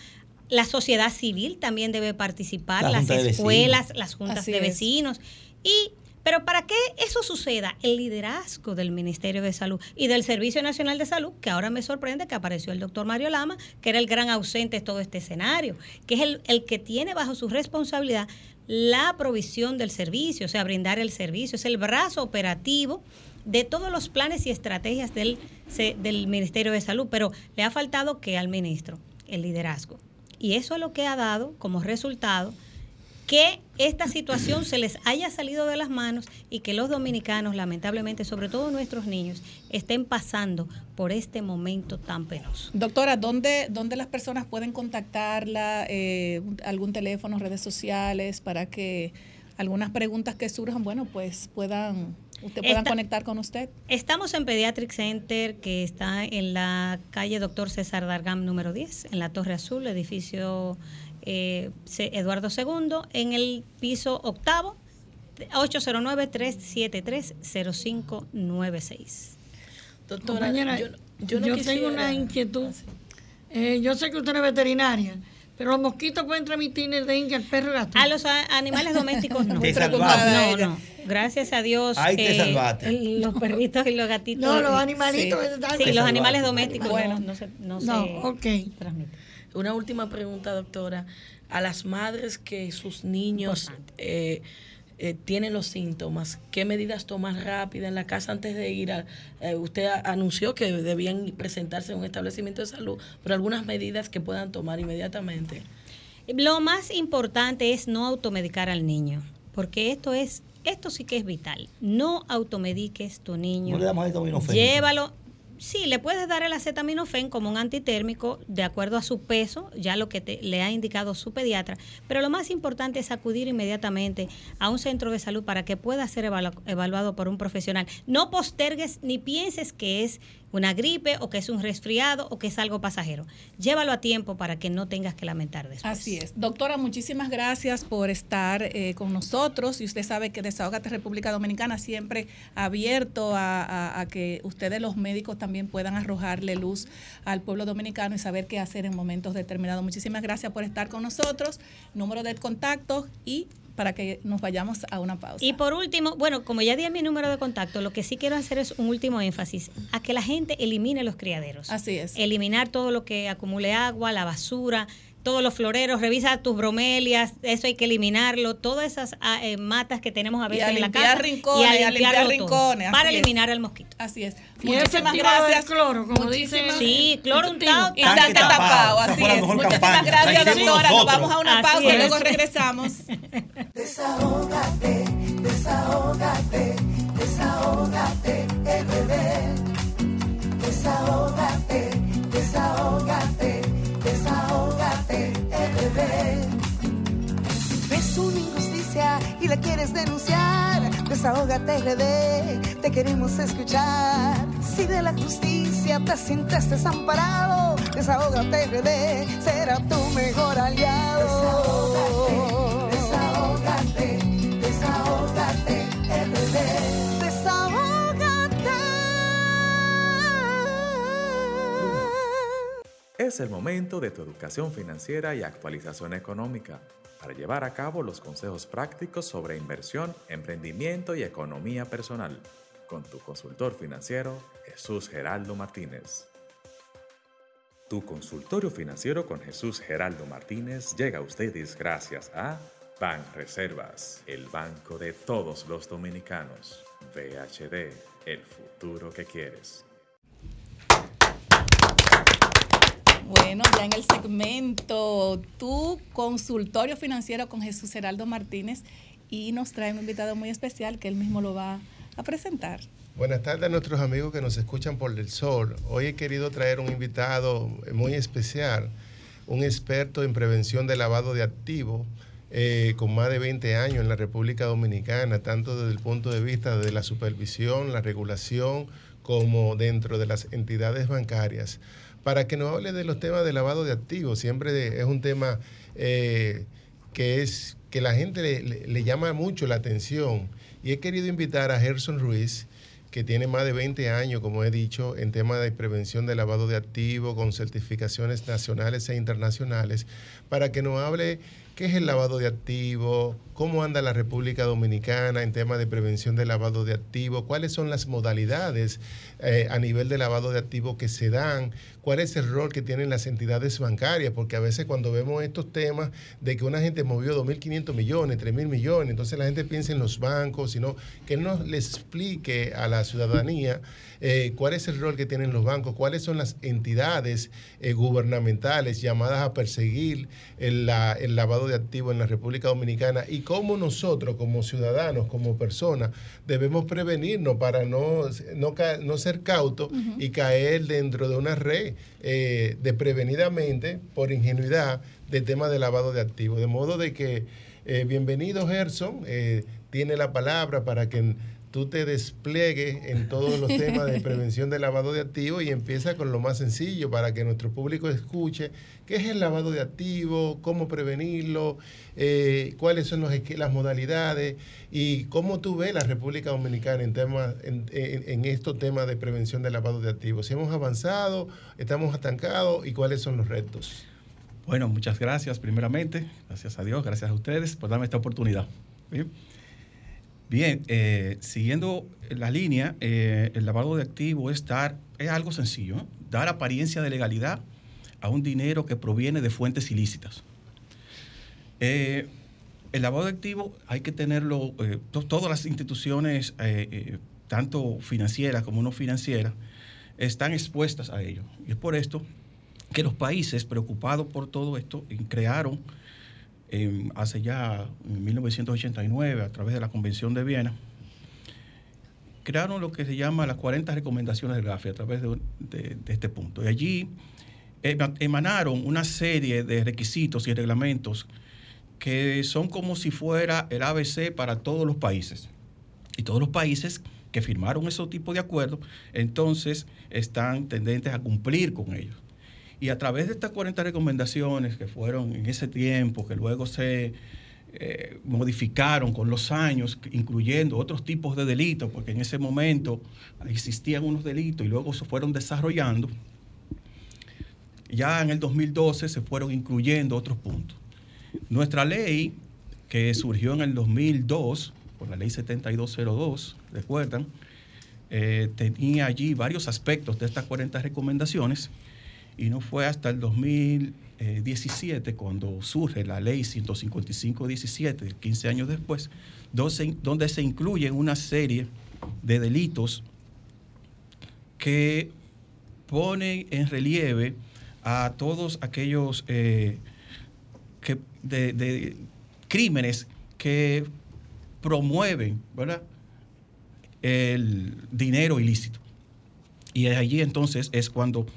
La sociedad civil también debe participar, La las escuelas, las juntas Así de es. vecinos. Y, pero para que eso suceda, el liderazgo del Ministerio de Salud y del Servicio Nacional de Salud, que ahora me sorprende que apareció el doctor Mario Lama, que era el gran ausente de todo este escenario, que es el, el que tiene bajo su responsabilidad la provisión del servicio, o sea, brindar el servicio, es el brazo operativo de todos los planes y estrategias del, se- del Ministerio de Salud, pero le ha faltado que al ministro, el liderazgo. Y eso es lo que ha dado como resultado que esta situación se les haya salido de las manos y que los dominicanos, lamentablemente, sobre todo nuestros niños, estén pasando por este momento tan penoso. Doctora, ¿dónde, dónde las personas pueden contactarla? Eh, ¿Algún teléfono, redes sociales para que algunas preguntas que surjan, bueno, pues puedan, usted puedan Esta- conectar con usted? Estamos en Pediatric Center, que está en la calle Doctor César Dargam número 10, en la Torre Azul, edificio eh, Eduardo II, en el piso octavo, 809-373-0596. Doctora, Compañera, yo, yo, yo no tengo quisiera- una inquietud. Eh, yo sé que usted es veterinaria, pero los mosquitos pueden transmitir el dengue al perro y gato. A los a- animales domésticos no. Te. No, no. Gracias a Dios. Ahí te eh, salvaste. Los perritos y los gatitos. No, los animalitos Sí, Sí, los animales domésticos Bueno. no, no se, no No, se ok. transmiten. Una última pregunta, doctora. A las madres que sus niños eh, eh, tienen los síntomas, ¿qué medidas tomar rápida en la casa antes de ir a... eh, usted anunció que debían presentarse en un establecimiento de salud, pero algunas medidas que puedan tomar inmediatamente. Lo más importante es no automedicar al niño, porque esto es, esto sí que es vital. No automediques tu niño. No le damos. Llévalo. Sí, le puedes dar el acetaminofén como un antitérmico de acuerdo a su peso, ya lo que te- le ha indicado su pediatra, pero lo más importante es acudir inmediatamente a un centro de salud para que pueda ser evalu- evaluado por un profesional. No postergues ni pienses que es una gripe o que es un resfriado o que es algo pasajero. Llévalo a tiempo para que no tengas que lamentar después. Así es. Doctora, muchísimas gracias por estar eh, con nosotros. Y usted sabe que Desahogate República Dominicana siempre abierto a, a- a que ustedes los médicos también puedan arrojarle luz al pueblo dominicano y saber qué hacer en momentos determinados. Muchísimas gracias por estar con nosotros. Número de contacto y para que nos vayamos a una pausa. Y por último, bueno, como ya di mi número de contacto, lo que sí quiero hacer es un último énfasis a que la gente elimine los criaderos. Así es. Eliminar todo lo que acumule agua, la basura, todos los floreros, revisa tus bromelias, eso hay que eliminarlo, todas esas ah, eh, matas que tenemos a Y veces a en la casa rincones, y a limpiar todo, rincones, para eliminar al mosquito. Así es. Muchísimas gracias. cloro, como Muchísimas- Sí, cloro untado. Y tanque tapado, así es. Muchísimas campaña. gracias, Tranquilo doctora. Nos vamos a una Así pausa y luego regresamos. Desahógate, desahógate, desahógate. Desahógate, desahógate, desahógate, RD. Si ves una injusticia y la quieres denunciar, desahógate RD, te queremos escuchar. Si de la justicia te sientes desamparado, desahógate RD, será tu mejor aliado. Desahógate, Es el momento de tu educación financiera y actualización económica para llevar a cabo los consejos prácticos sobre inversión, emprendimiento y economía personal con tu consultor financiero Jesús Geraldo Martínez. Tu consultorio financiero con Jesús Geraldo Martínez llega a ustedes gracias a Ban Reservas, el banco de todos los dominicanos. VHD, el futuro que quieres. Bueno, ya en el segmento, tu consultorio financiero con Jesús Heraldo Martínez y nos trae un invitado muy especial que él mismo lo va a presentar. Buenas tardes a nuestros amigos que nos escuchan por el sol. Hoy he querido traer un invitado muy especial, un experto en prevención de lavado de activos, eh, con más de 20 años en la República Dominicana, tanto desde el punto de vista de la supervisión, la regulación, como dentro de las entidades bancarias, para que nos hable de los temas de lavado de activos. Siempre es un tema eh, que es que la gente le llama mucho la atención. Y he querido invitar a Gerson Ruiz, que tiene más de 20 años, como he dicho, en tema de prevención de lavado de activos, con certificaciones nacionales e internacionales, para que nos hable qué es el lavado de activos, cómo anda la República Dominicana en tema de prevención de lavado de activos, cuáles son las modalidades eh, a nivel de lavado de activos que se dan, cuál es el rol que tienen las entidades bancarias, porque a veces cuando vemos estos temas de que una gente movió 2.500 millones, 3.000 millones, entonces la gente piensa en los bancos, sino que nos le explique a la ciudadanía eh, cuál es el rol que tienen los bancos, cuáles son las entidades eh, gubernamentales llamadas a perseguir el, la- el lavado de activos en la República Dominicana y cómo nosotros como ciudadanos, como personas, debemos prevenirnos para no, no, no ser cautos y caer dentro de una red eh, desprevenidamente por ingenuidad del tema de lavado de activos. De modo de que, eh, bienvenido Gerson, tiene la palabra para que tú te despliegues en todos los temas de prevención de lavado de activos y empieza con lo más sencillo para que nuestro público escuche qué es el lavado de activos, cómo prevenirlo, eh, cuáles son los las modalidades y cómo tú ves la República Dominicana en, temas, en, en- en estos temas de prevención de lavado de activos. Si hemos avanzado, estamos estancados y cuáles son los retos. Bueno, muchas gracias primeramente, gracias a Dios, gracias a ustedes por darme esta oportunidad. Bien, Bien, eh, siguiendo la línea, eh, el lavado de activos es es algo sencillo, dar apariencia de legalidad a un dinero que proviene de fuentes ilícitas. Eh, el lavado de activos hay que tenerlo, to- todas las instituciones, tanto financieras como no financieras, están expuestas a ello. Y es por esto que los países preocupados por todo esto crearon hace ya en 1989 a través de la Convención de Viena, crearon lo que se llama las 40 recomendaciones del GAFI a través de, este punto. Y allí ema- emanaron una serie de requisitos y reglamentos que son como si fuera el ABC para todos los países. Y todos los países que firmaron ese tipo de acuerdos, entonces están tendentes a cumplir con ellos. Y a través de estas 40 recomendaciones que fueron en ese tiempo, que luego se eh, modificaron con los años, incluyendo otros tipos de delitos, porque en ese momento existían unos delitos y luego se fueron desarrollando, ya en el 2012 se fueron incluyendo otros puntos. Nuestra ley, que surgió en el 2002, por la ley 7202, ¿recuerdan? Eh, tenía allí varios aspectos de estas 40 recomendaciones y no fue hasta el 2017 cuando surge la ley 155-17, 15 años después, donde se, incluyen una serie de delitos que ponen en relieve a todos aquellos eh, que, de, crímenes que promueven el dinero ilícito. Y allí entonces es cuando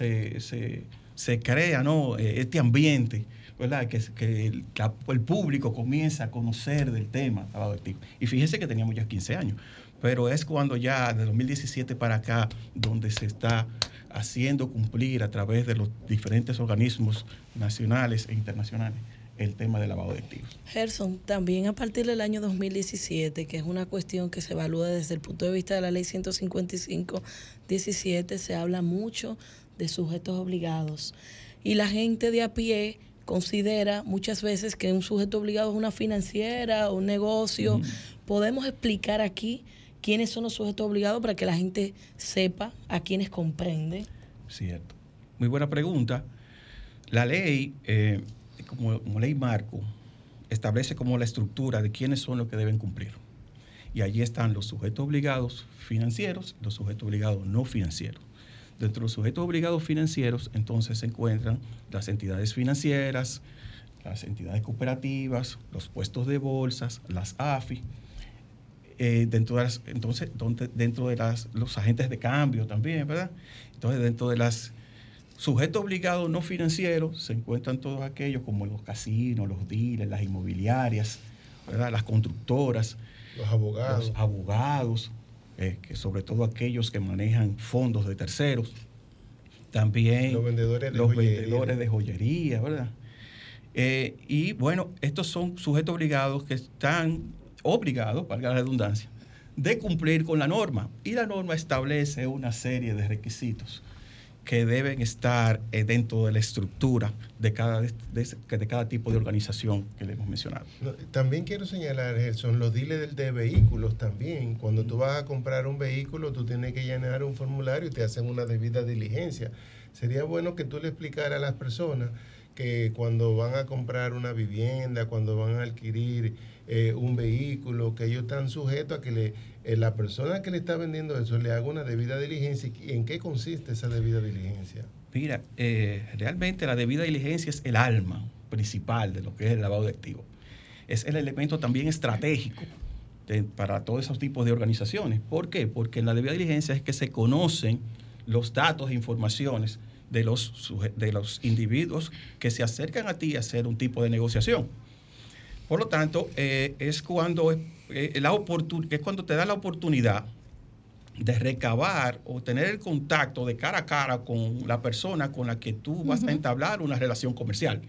eh, se, crea. Eh, este ambiente, ¿verdad? Que, el, el público comienza a conocer del tema. Y fíjese que teníamos ya 15 años, pero es cuando ya de 2017 para acá, donde se está haciendo cumplir a través de los diferentes organismos nacionales e internacionales el tema del lavado de activos. Gerson, también a partir del año 2017, que es una cuestión que se evalúa desde el punto de vista de la ley 155-17, se habla mucho de sujetos obligados. Y la gente de a pie considera muchas veces que un sujeto obligado es una financiera o un negocio. ¿Podemos explicar aquí quiénes son los sujetos obligados para que la gente sepa a quiénes comprende? Cierto. Muy buena pregunta. La ley, eh, como, ley marco, establece como la estructura de quiénes son los que deben cumplir. Y allí están los sujetos obligados financieros los sujetos obligados no financieros. Dentro de los sujetos obligados financieros, entonces se encuentran las entidades financieras, las entidades cooperativas, los puestos de bolsas, las AFI, eh, dentro de entonces, dentro de los agentes de cambio también, ¿verdad? Entonces, dentro de las sujetos obligados no financieros se encuentran todos aquellos como los casinos, los dealers, las inmobiliarias, ¿verdad? Las constructoras, Los abogados. los abogados, eh, que sobre todo aquellos que manejan fondos de terceros, también Los vendedores de los joyería. vendedores de joyería, ¿verdad? Eh, y bueno, estos son sujetos obligados que están obligados, valga la redundancia, de cumplir con la norma. Y la norma establece una serie de requisitos que deben estar eh, dentro de la estructura de cada, de, cada tipo de organización que le hemos mencionado. También quiero señalar, Gerson, los dealers de vehículos también. Cuando tú vas a comprar un vehículo, tú tienes que llenar un formulario y te hacen una debida diligencia. Sería bueno que tú le explicaras a las personas que cuando van a comprar una vivienda, cuando van a adquirir eh, un vehículo, que ellos están sujetos a que le, eh, la persona que le está vendiendo eso le haga una debida diligencia. ¿Y en qué consiste esa debida diligencia? Mira, eh, realmente la debida diligencia es el alma principal de lo que es el lavado de activos. Es el elemento también estratégico para todos esos tipos de organizaciones. ¿Por qué? Porque en la debida diligencia es que se conocen los datos e informaciones de los, de los individuos que se acercan a ti a hacer un tipo de negociación. Por lo tanto, eh, es cuando eh, la oportun- es cuando te da la oportunidad de recabar o tener el contacto de cara a cara con la persona con la que tú vas a entablar una relación comercial.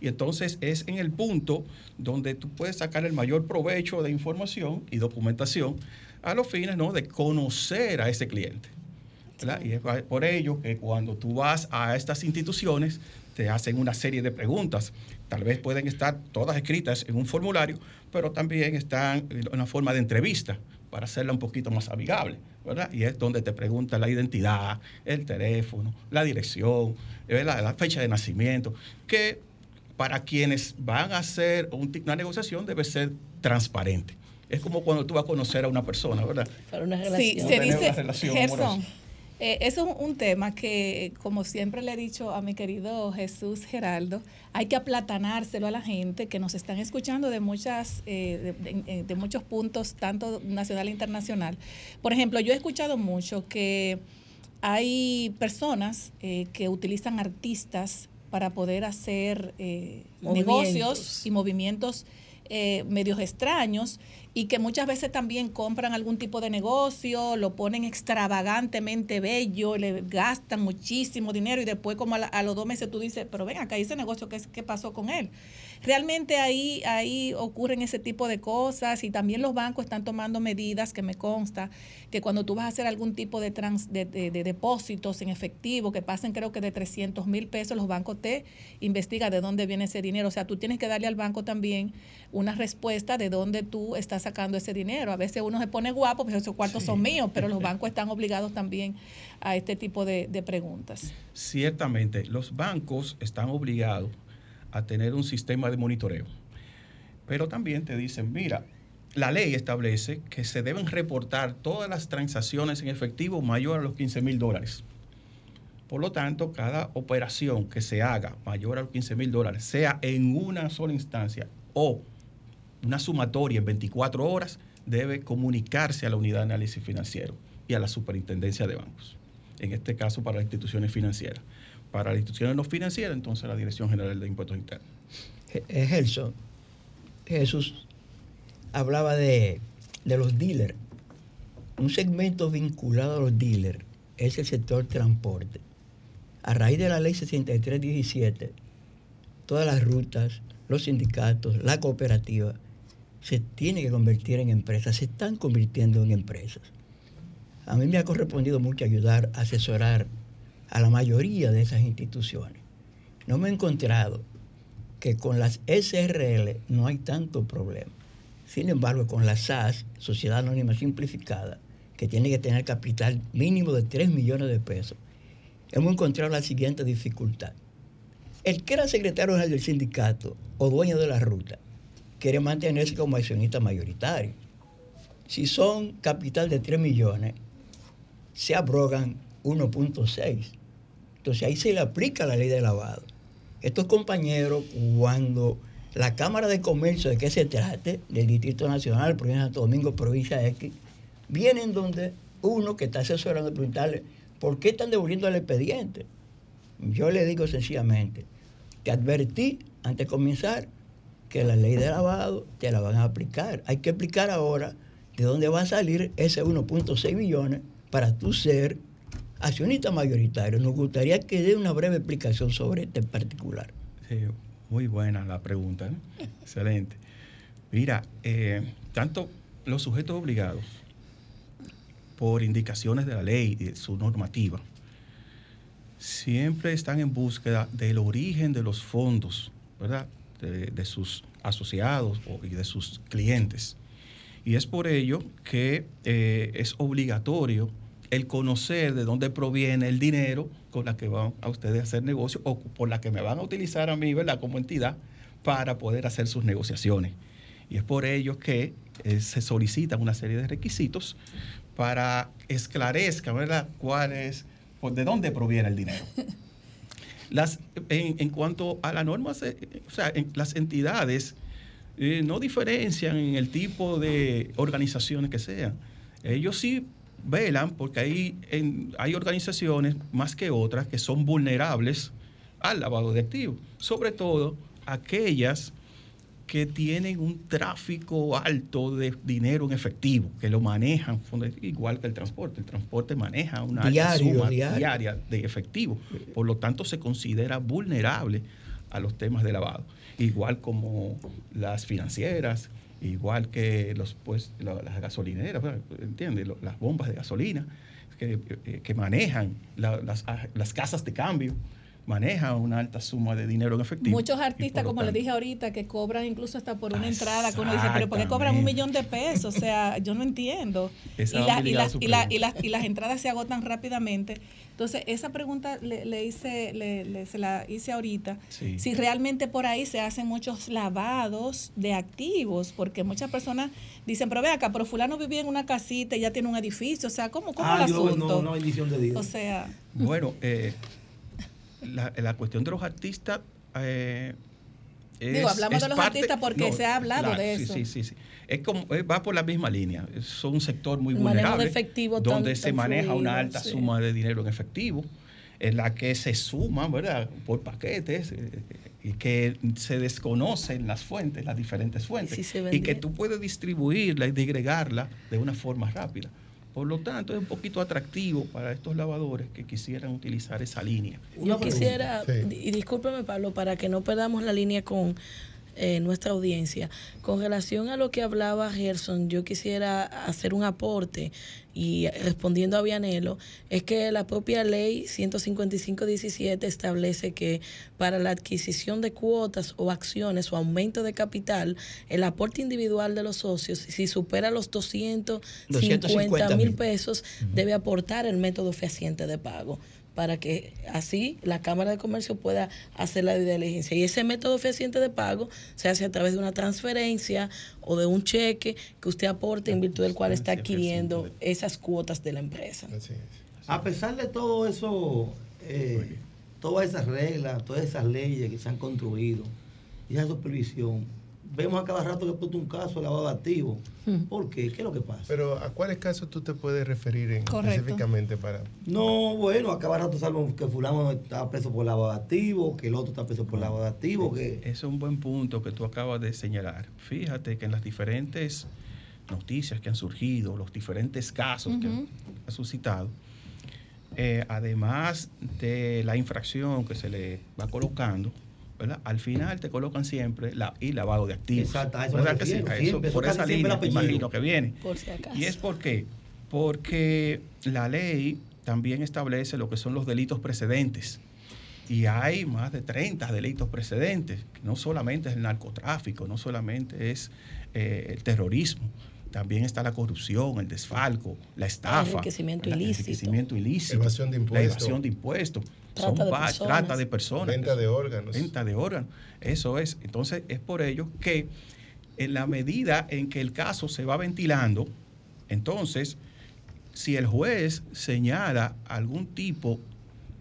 Y entonces es en el punto donde tú puedes sacar el mayor provecho de información y documentación a los fines ¿no? de conocer a ese cliente. ¿verdad? Y es por ello que cuando tú vas a estas instituciones te hacen una serie de preguntas. Tal vez pueden estar todas escritas en un formulario, pero también están en una forma de entrevista para hacerla un poquito más amigable, ¿verdad? Y es donde te pregunta la identidad, el teléfono, la dirección, ¿verdad? la fecha de nacimiento, que para quienes van a hacer una negociación debe ser transparente. Es como cuando tú vas a conocer a una persona, ¿verdad? Para una Sí, relación. se Tener dice, una relación Gerson, amorosa. Eh, eso es un tema que, como siempre le he dicho a mi querido Jesús Geraldo, hay que aplatanárselo a la gente que nos están escuchando de muchas, eh, de, de- de muchos puntos, tanto nacional e internacional. Por ejemplo, yo he escuchado mucho que hay personas eh, que utilizan artistas para poder hacer eh, negocios y movimientos eh, medios extraños y que muchas veces también compran algún tipo de negocio, lo ponen extravagantemente bello, le gastan muchísimo dinero y después como a, los dos meses tú dices, pero ven acá, ¿y ese negocio qué, qué pasó con él? Realmente ahí, ahí ocurren ese tipo de cosas y también los bancos están tomando medidas que me consta que cuando tú vas a hacer algún tipo de, trans- de, de- de depósitos en efectivo que pasen creo que de 300 mil pesos, los bancos te investigan de dónde viene ese dinero. O sea, tú tienes que darle al banco también una respuesta de dónde tú estás sacando ese dinero. A veces uno se pone guapo, pues esos cuartos son míos, pero los bancos están obligados también a este tipo de, de preguntas. Ciertamente, los bancos están obligados a tener un sistema de monitoreo. Pero también te dicen, mira, la ley establece que se deben reportar todas las transacciones en efectivo mayor a los 15 mil dólares. Por lo tanto, cada operación que se haga mayor a los 15 mil dólares, sea en una sola instancia o una sumatoria en 24 horas, debe comunicarse a la unidad de análisis financiero y a la superintendencia de bancos. En este caso, para las instituciones financieras. Para las instituciones no financieras, entonces la Dirección General de Impuestos Internos. Eh, Gelson, Jesús hablaba de, de los dealers. Un segmento vinculado a los dealers es el sector transporte. A raíz de la ley 6317, todas las rutas, los sindicatos, la cooperativa, se tienen que convertir en empresas, se están convirtiendo en empresas. A mí me ha correspondido mucho ayudar, asesorar a la mayoría de esas instituciones. No me he encontrado que con las SRL no hay tanto problema. Sin embargo, con la SAS, Sociedad Anónima Simplificada, que tiene que tener capital mínimo de 3 millones de pesos, hemos encontrado la siguiente dificultad. El que era secretario general del sindicato o dueño de la ruta quiere mantenerse como accionista mayoritario. Si son capital de 3 millones, se abrogan 1.6. Entonces ahí se le aplica la ley de lavado. Estos compañeros, cuando la Cámara de Comercio de que se trate, del Distrito Nacional, provincia de Santo Domingo, provincia X, vienen donde uno que está asesorando preguntarle, ¿por qué están devolviendo el expediente? Yo le digo sencillamente, te advertí antes de comenzar que la ley de lavado te la van a aplicar. Hay que explicar ahora de dónde va a salir ese 1.6 millones para tú ser accionista mayoritario. Nos gustaría que dé una breve explicación sobre este particular. Sí, muy buena la pregunta, ¿no? excelente. Mira, eh, tanto los sujetos obligados, por indicaciones de la ley y de su normativa, siempre están en búsqueda del origen de los fondos, ¿verdad? De, sus asociados y de sus clientes. Y es por ello que eh, es obligatorio el conocer de dónde proviene el dinero con la que van a ustedes a hacer negocio o por la que me van a utilizar a mí, ¿verdad? Como entidad para poder hacer sus negociaciones. Y es por ello que eh, se solicitan una serie de requisitos para esclarezca, ¿verdad? ¿Cuál es, pues, de dónde proviene el dinero? Las, en, en cuanto a la norma, se- o sea, en- las entidades eh, no diferencian en el tipo de organizaciones que sean. Ellos sí velan porque hay, hay organizaciones más que otras que son vulnerables al lavado de activos, sobre todo aquellas que tienen un tráfico alto de dinero en efectivo, que lo manejan, igual que el transporte. El transporte maneja una alta Diario, suma diario. diaria de efectivo. Por lo tanto, se considera vulnerable a los temas de lavado. Igual como las financieras, igual que los, pues, la- las gasolineras. ¿entiendes? Las bombas de gasolina que, eh, que manejan la- las, las casas de cambio, manejan una alta suma de dinero en efectivo. Muchos artistas, como les tanto- dije ahorita, que cobran incluso hasta por una entrada, que uno dice, pero ¿por qué cobran un millón de pesos? O sea, yo no entiendo. Esa y, la- y, y, la- y, pregunta. las, y las entradas se agotan rápidamente. Entonces, esa pregunta le, le hice, le, le- se la hice ahorita. Sí. Si realmente por ahí se hacen muchos lavados de activos, porque muchas personas dicen, pero ve acá, pero fulano vivía en una casita y ya tiene un edificio. O sea, ¿cómo, cómo Ah, el yo, asunto? no, no, bendición de Dios. O sea, Bueno, eh, la, la cuestión de los artistas. eh, Digo, hablamos de los artistas porque se ha hablado de eso. Sí, sí, sí. Es como, eh, va por la misma línea. Son un sector muy El manejo de vulnerable. efectivo donde tan- se tan maneja fluido, una alta sí. suma de dinero en efectivo, en la que se suma, ¿verdad? Por paquetes. eh, y que se desconocen las fuentes, las diferentes fuentes, sí se y que tú puedes distribuirla y digregarla de una forma rápida. Por lo tanto, es un poquito atractivo para estos lavadores que quisieran utilizar esa línea. Yo quisiera, y discúlpeme Pablo, para que no perdamos la línea con eh, nuestra audiencia, con relación a lo que hablaba Gerson, yo quisiera hacer un aporte y respondiendo a Vianelo, es que la propia ley 155-17 establece que para la adquisición de cuotas o acciones o aumento de capital, el aporte individual de los socios, si supera los 250 250 mil mil. pesos, debe aportar el método fehaciente de pago para que así la Cámara de Comercio pueda hacer la diligencia. Y ese método fehaciente de pago se hace a través de una transferencia o de un cheque que usted aporte en virtud del cual está adquiriendo esas cuotas de la empresa. A pesar de todo eso, eh, todas esas reglas, todas esas leyes que se han construido y esa supervisión, vemos a cada rato que puesto un caso de lavado de activos. ¿Por qué? ¿Qué es lo que pasa? Pero ¿a cuáles casos tú te puedes referir en- específicamente para...? No, bueno, a cada rato sabemos que fulano está preso por lavado de activos, que el otro está preso por lavado de activos, que... Ese es un buen punto que tú acabas de señalar. Fíjate que en las diferentes noticias que han surgido, los diferentes casos que ha suscitado, eh, además de la infracción que se le va colocando, ¿verdad? Al final te colocan siempre la, y lavado de activos. Exacto, a eso me ¿Verdad que sí? refiero, A eso- siempre, eso por esa el línea, imagino que viene. Por si acaso. ¿Y es por qué? Porque la ley también establece lo que son los delitos precedentes. Y hay más de 30 delitos precedentes. que No solamente es el narcotráfico, no solamente es eh, el terrorismo. También está la corrupción, el desfalco, la estafa. enriquecimiento ¿verdad? ilícito. enriquecimiento ilícito. Evasión de La impuestos. evasión de impuestos. Trata Son de personas. trata de personas. Venta de órganos. Venta de órganos. Eso es. Entonces, es por ello que en la medida en que el caso se va ventilando, entonces si el juez señala algún tipo,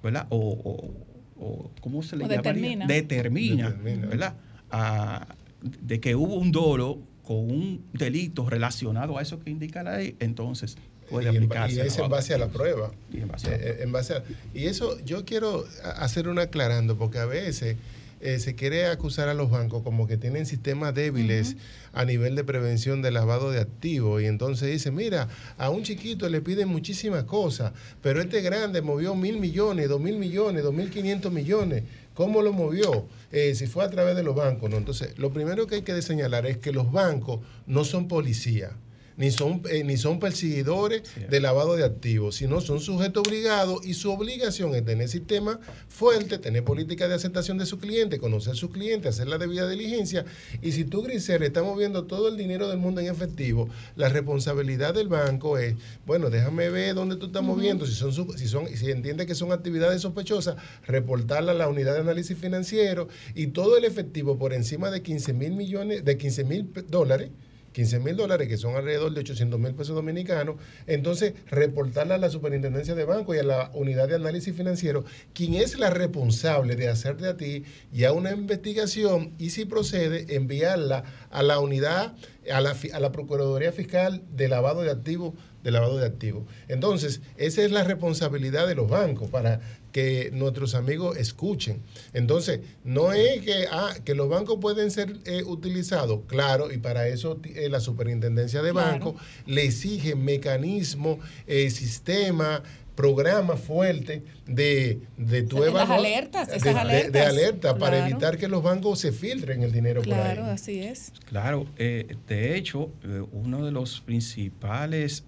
¿verdad? O, o- o- ¿cómo se le O llamaría? determina. Determina, Determina. ¿verdad? A- de que hubo un dolo con un delito relacionado a eso que indica la ley, entonces puede y, en, aplicarse. y es en base a la prueba. Y en base a la Eh, eh, en base a- y eso yo quiero hacer un aclarando, porque a veces eh, se quiere acusar a los bancos como que tienen sistemas débiles a nivel de prevención de lavado de activos. Y entonces dice, mira, a un chiquito le piden muchísimas cosas, pero este grande movió mil millones, dos mil millones, dos mil quinientos millones. ¿Cómo lo movió? Eh, si fue a través de los bancos. ¿no? Entonces, lo primero que hay que señalar es que los bancos no son policía ni son, eh, ni son perseguidores de lavado de activos, sino son sujetos obligados y su obligación es tener sistema fuerte, tener política de aceptación de su cliente, conocer a sus clientes, hacer la debida diligencia. Y si tú, Grisel, estás moviendo todo el dinero del mundo en efectivo, la responsabilidad del banco es, bueno, déjame ver dónde tú estás moviendo, si son, si son, si entiende que son actividades sospechosas, reportarla a la unidad de análisis financiero y todo el efectivo por encima de 15 mil millones, de 15 mil dólares 15 mil dólares, que son alrededor de 800 mil pesos dominicanos, entonces reportarla a la superintendencia de banco y a la unidad de análisis financiero, quien es la responsable de hacerte a ti ya una investigación y si procede, enviarla a la unidad, a la, a la Procuraduría Fiscal de lavado de activos de lavado de activos. Entonces, esa es la responsabilidad de los bancos para que nuestros amigos escuchen. Entonces, no es que, ah, que los bancos pueden ser eh, utilizados, claro, y para eso eh, la superintendencia de Claro. bancos le exige mecanismo, eh, sistema, programa fuerte de, de tu Las evaluar- alertas, de- esas de- de, alertas. alerta para Claro. evitar que los bancos se filtren el dinero Claro, por ahí. así es. Claro, eh, de hecho, eh, uno de los principales.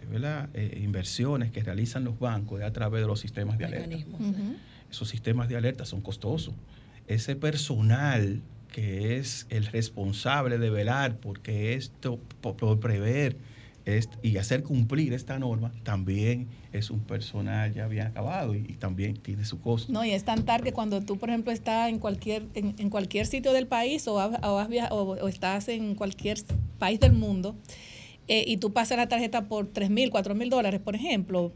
Eh, inversiones que realizan los bancos es a través de los sistemas de alerta. Esos sistemas de alerta son costosos. Ese personal que es el responsable de velar porque esto, por, por prever y hacer cumplir esta norma, también es un personal ya bien acabado y, también tiene su costo. No, y es tan tarde cuando tú, por ejemplo, estás en cualquier, en, cualquier sitio del país o, o, has via- o- o estás en cualquier país del mundo eh, y tú pasas la tarjeta por 3 mil, 4 mil dólares, por ejemplo,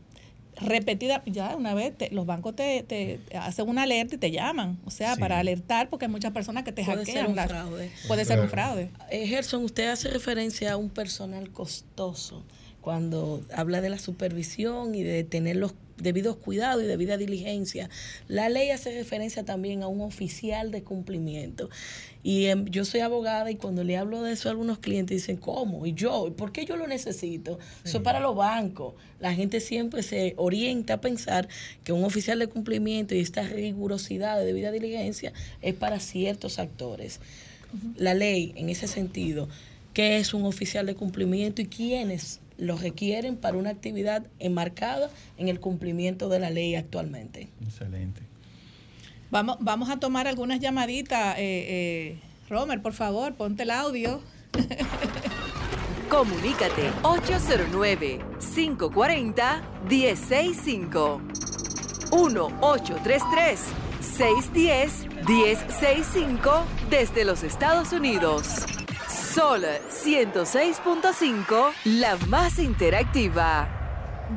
repetida, ya una vez te- los bancos te, te hacen una alerta y te llaman, o sea, para alertar porque hay muchas personas que te Puede hackean. ser un las- fraude. Puede ser un fraude. Eh, Gerson, usted hace referencia a un personal costoso cuando habla de la supervisión y de tener los debidos cuidados y debida diligencia. La ley hace referencia también a un oficial de cumplimiento. Y em, yo soy abogada y cuando le hablo de eso a algunos clientes dicen, ¿cómo? ¿Y yo? ¿Y por qué yo lo necesito? Eso es para los bancos. La gente siempre se orienta a pensar que un oficial de cumplimiento y esta rigurosidad de debida diligencia es para ciertos actores la ley en ese sentido, qué es un oficial de cumplimiento y quiénes lo requieren para una actividad enmarcada en el cumplimiento de la ley actualmente. Excelente. Vamos, vamos a tomar algunas llamaditas. Eh, eh, Romer, por favor, ponte el audio. Comunícate 809-540-1065. 1-833-610-1065 desde los Estados Unidos. Sol 106.5, la más interactiva.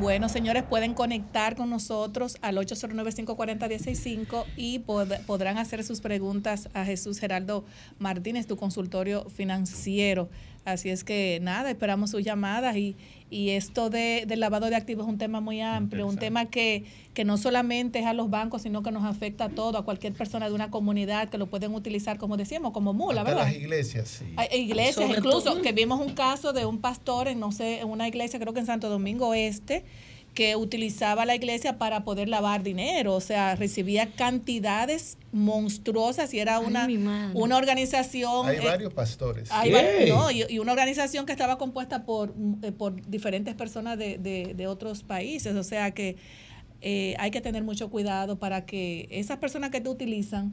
Bueno, señores, pueden conectar con nosotros al 809-540-165 y pod- podrán hacer sus preguntas a Jesús Geraldo Martínez, tu consultorio financiero. Así es que nada, esperamos sus llamadas y, y esto de, del lavado de activos es un tema muy amplio, un tema que, que no solamente es a los bancos, sino que nos afecta a todo, a cualquier persona de una comunidad que lo pueden utilizar, como decíamos, como mula, Hasta ¿verdad? las iglesias, sí. Hay iglesias, Sobre incluso todo. que vimos un caso de un pastor en, no sé, en una iglesia, creo que en Santo Domingo Este, que utilizaba la iglesia para poder lavar dinero, o sea, recibía cantidades monstruosas y era una, una organización... Hay eh, varios pastores. hay no, y, y una organización que estaba compuesta por, eh, por diferentes personas de, de- de otros países, o sea que eh, hay que tener mucho cuidado para que esas personas que te utilizan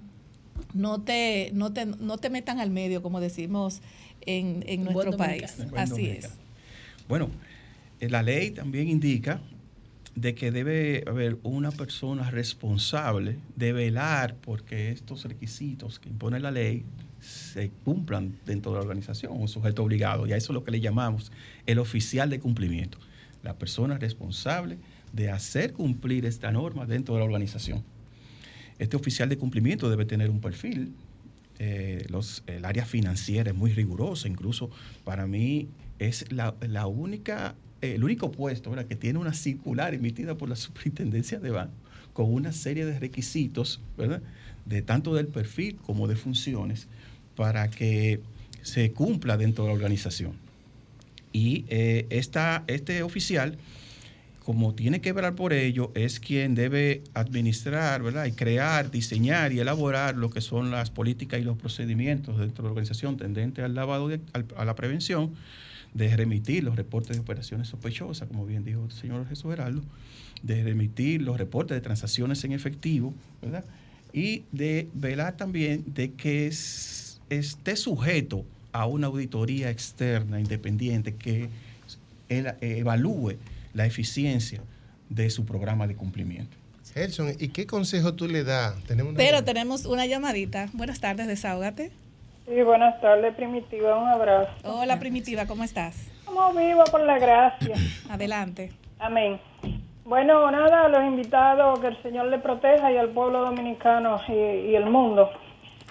no te, no te, no te metan al medio, como decimos en, en nuestro país. Así es. Bueno, la ley también indica de que debe haber una persona responsable de velar porque estos requisitos que impone la ley se cumplan dentro de la organización, un sujeto obligado, y a eso es lo que le llamamos el oficial de cumplimiento. la persona responsable de hacer cumplir esta norma dentro de la organización. Este oficial de cumplimiento debe tener un perfil. eh, los, el área financiera es muy rigurosa, incluso para mí es la, la única, el único puesto ¿verdad? que tiene una circular emitida por la superintendencia de banco con una serie de requisitos, de tanto del perfil como de funciones, para que se cumpla dentro de la organización. Y eh, esta, este oficial, como tiene que velar por ello, es quien debe administrar, ¿verdad? Y crear, diseñar y elaborar lo que son las políticas y los procedimientos dentro de la organización tendentes al lavado, de- a la prevención, de remitir los reportes de operaciones sospechosas, como bien dijo el señor Jesús Geraldo, de remitir los reportes de transacciones en efectivo, ¿verdad? Y de velar también de que es- esté sujeto a una auditoría externa independiente que evalúe la eficiencia de su programa de cumplimiento. Gerson, ¿y qué consejo tú le das? Tenemos una- Pero tenemos una llamadita. Buenas tardes, desahógate. Sí, buenas tardes, Primitiva. Un abrazo. Hola, Primitiva, ¿cómo estás? Estamos vivos por la gracia. Adelante. Amén. Bueno, nada, a los invitados, que el Señor le proteja y al pueblo dominicano y, y el mundo.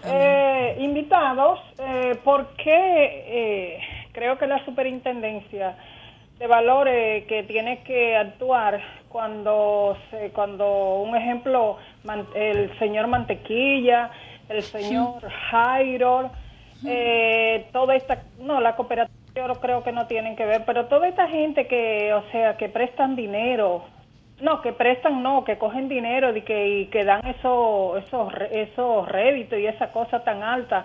Eh, invitados, eh, ¿por qué eh, creo que la superintendencia de valores que tiene que actuar cuando, se, cuando un ejemplo, el señor Mantequilla, el señor Jairo, eh, toda esta, no, la cooperativa yo creo que no tienen que ver, pero toda esta gente que, o sea, que prestan dinero, no, que prestan no, que cogen dinero y que, y que dan esos esos esos réditos y esa cosa tan alta.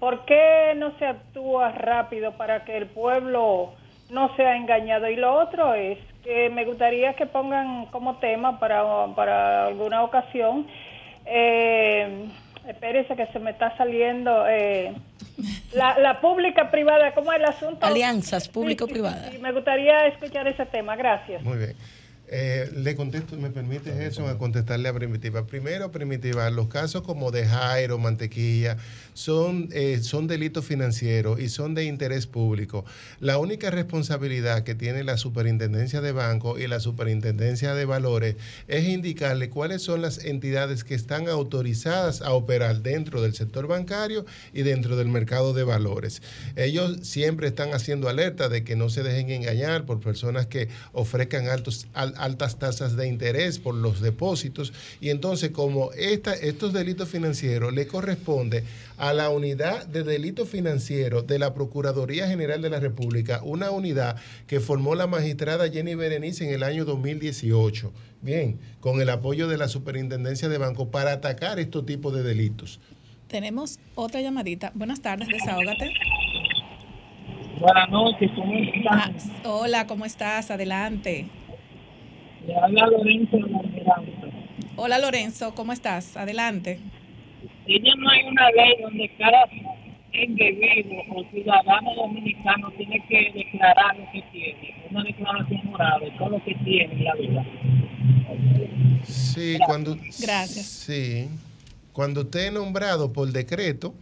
¿Por qué no se actúa rápido para que el pueblo no sea engañado? Y lo otro es que me gustaría que pongan como tema para, para alguna ocasión, eh, espérese que se me está saliendo, eh, la, la pública privada, ¿cómo es el asunto? Alianzas Sí, sí, público-privadas. sí, me gustaría escuchar ese tema, gracias. Muy bien. Eh, le contesto, me permite Gerson a contestarle a Primitiva. Primero, Primitiva, los casos como de Jairo, Mantequilla, son, eh, son delitos financieros y son de interés público. La única responsabilidad que tiene la Superintendencia de Banco y la Superintendencia de Valores es indicarle cuáles son las entidades que están autorizadas a operar dentro del sector bancario y dentro del mercado de valores. Ellos siempre están haciendo alerta de que no se dejen engañar por personas que ofrezcan altos, al- altas tasas de interés por los depósitos. Y entonces, como esta, estos delitos financieros le corresponde a la unidad de delitos financieros de la Procuraduría General de la República, una unidad que formó la magistrada Jenny Berenice en el año 2018. Bien, con el apoyo de la Superintendencia de Banco para atacar estos tipos de delitos. Tenemos otra llamadita. Buenas tardes, desahógate. Buenas noches, ¿cómo están? Ah, hola, ¿cómo estás? Adelante. Le habla Lorenzo. Hola, Lorenzo, ¿cómo estás? Adelante. Ya no hay una ley donde cada individuo o ciudadano dominicano tiene que declarar lo que tiene, una declaración moral de todo lo que tiene en la vida. Sí, cuando. Gracias. Sí. Cuando usted es nombrado por decreto,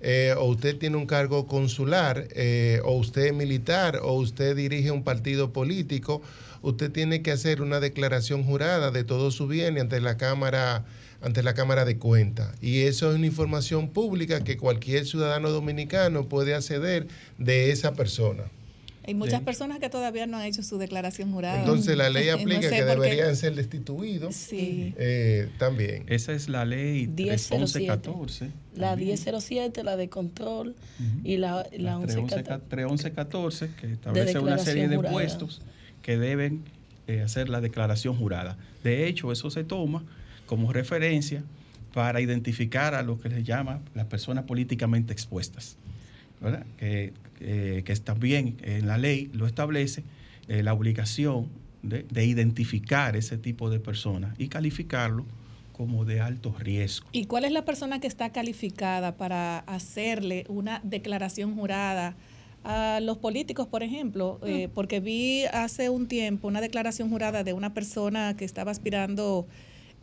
eh, o usted tiene un cargo consular, eh, o usted es militar, o usted dirige un partido político, usted tiene que hacer una declaración jurada de todo su bien ante la Cámara ante la Cámara de Cuentas. Y eso es una información pública que cualquier ciudadano dominicano puede acceder de esa persona. Hay muchas Bien. personas que todavía no han hecho su declaración jurada. Entonces la ley No aplica sé que deberían ser destituidos Sí. eh, también. Esa es la ley 1007. 1114. La 1007, la de control y la, la 1114. 31114, que establece una serie de jurada. puestos que deben eh, hacer la declaración jurada. De hecho, eso se toma como referencia para identificar a lo que se llama las personas políticamente expuestas, ¿verdad? Que, que también en la ley lo establece eh, la obligación de, de identificar ese tipo de personas y calificarlo como de alto riesgo. ¿Y cuál es la persona que está calificada para hacerle una declaración jurada a los políticos, por ejemplo? Eh, porque vi hace un tiempo una declaración jurada de una persona que estaba aspirando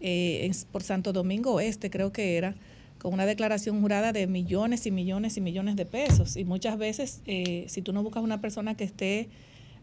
eh, por Santo Domingo Oeste, creo que era, con una declaración jurada de millones y millones y millones de pesos. Y muchas veces, eh, si tú no buscas una persona que esté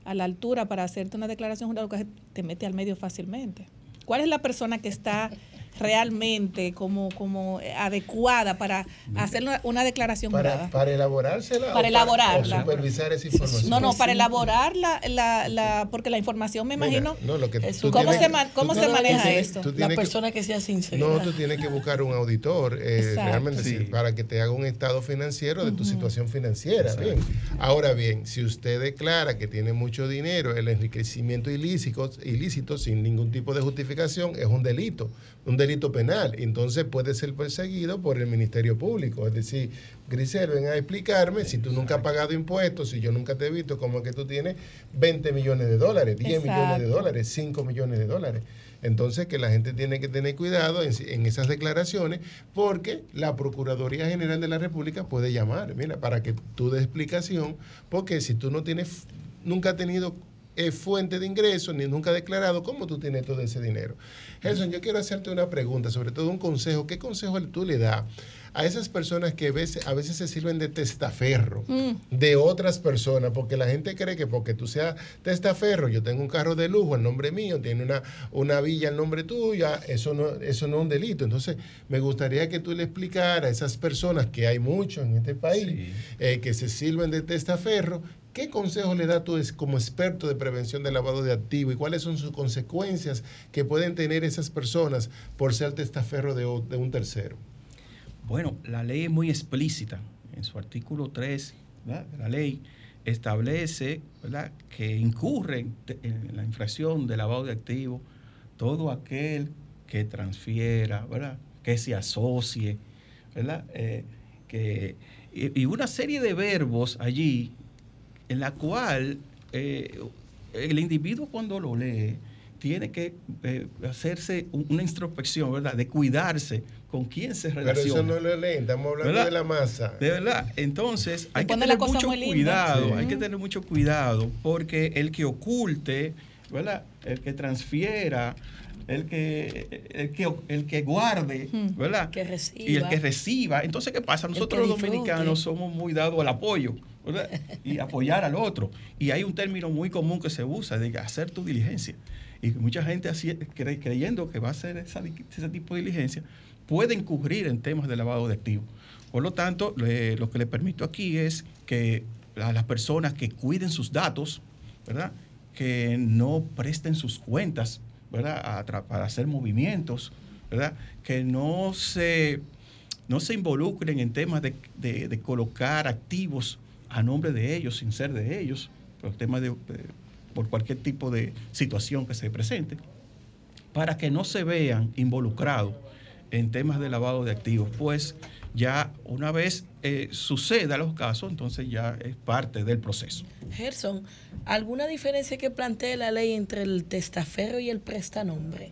a la altura para hacerte una declaración jurada, te mete al medio fácilmente. ¿Cuál es la persona que está realmente como, como adecuada para hacer una, una declaración Para, jurada? para elaborársela Para o elaborarla. o supervisar esa información. No, no, para elaborar la, la, la porque la información me Mira, imagino. no, lo que tú ¿Cómo tienes se, cómo tú se que maneja esto? tú tienes que- que sea sincera. No, tú tienes que buscar un auditor eh, realmente sí, para que te haga un estado financiero de tu situación financiera. Bien. Ahora bien, si usted declara que tiene mucho dinero, el enriquecimiento ilícito, ilícito sin ningún tipo de justificación es un delito, un delito penal. Entonces puede ser perseguido por el Ministerio Público. Es decir, Grisel, ven a explicarme si tú nunca has pagado impuestos, si yo nunca te he visto, como que tú tienes 20 millones de dólares, 10 millones de dólares, 5 millones de dólares. Entonces, que la gente tiene que tener cuidado en, en esas declaraciones porque la Procuraduría General de la República puede llamar, mira, para que tú des explicación, porque si tú no tienes, nunca has tenido eh, fuente de ingresos ni nunca has declarado, ¿cómo tú tienes todo ese dinero? Gerson, yo quiero hacerte una pregunta, sobre todo un consejo. ¿Qué consejo tú le das a esas personas que a veces, a veces se sirven de testaferro? Mm. de otras personas, porque la gente cree que porque tú seas testaferro, yo tengo un carro de lujo al nombre mío, tiene una, una villa al nombre tuyo, eso no, eso no es un delito. Entonces, me gustaría que tú le explicaras a esas personas, que hay muchos en este país, eh, que se sirven de testaferro, ¿qué consejo le da tú como experto de prevención del lavado de activos y cuáles son sus consecuencias que pueden tener esas personas por ser testaferro de, un tercero? Bueno, la ley es muy explícita. En su artículo 3 ¿verdad? de la ley establece que incurre en, la infracción de lavado de activos todo aquel que transfiera, ¿verdad? que se asocie, ¿verdad? Eh, que, y una serie de verbos allí en la cual eh, el individuo cuando lo lee tiene que eh, hacerse un- una introspección, ¿verdad? De cuidarse con quién se Pero relaciona. eso no lo leen, estamos hablando ¿Verdad? de la masa. De verdad. Entonces, hay que tener mucho cuidado, Sí. hay que tener mucho cuidado, porque el que oculte, ¿verdad? El que transfiera, el que, el que, el que guarde, Hmm. ¿verdad? Que reciba. Y el que reciba. Entonces, ¿qué pasa? Nosotros los dominicanos somos muy dados al apoyo, Y apoyar al otro. Y hay un término muy común que se usa, de hacer tu diligencia. Y mucha gente creyendo que va a hacer ese tipo de diligencia, puede incurrir en temas de lavado de activos. Por lo tanto, lo que le permito aquí es que las personas que cuiden sus datos, ¿verdad? Que no presten sus cuentas, ¿verdad? Para hacer movimientos, ¿verdad? Que no se, involucren en temas de colocar activos a nombre de ellos, sin ser de ellos, por temas de, de- por cualquier tipo de situación que se presente, para que no se vean involucrados en temas de lavado de activos, pues ya una vez eh, suceda los casos, entonces ya es parte del proceso. Gerson, ¿alguna diferencia que plantee la ley entre el testaferro y el prestanombre?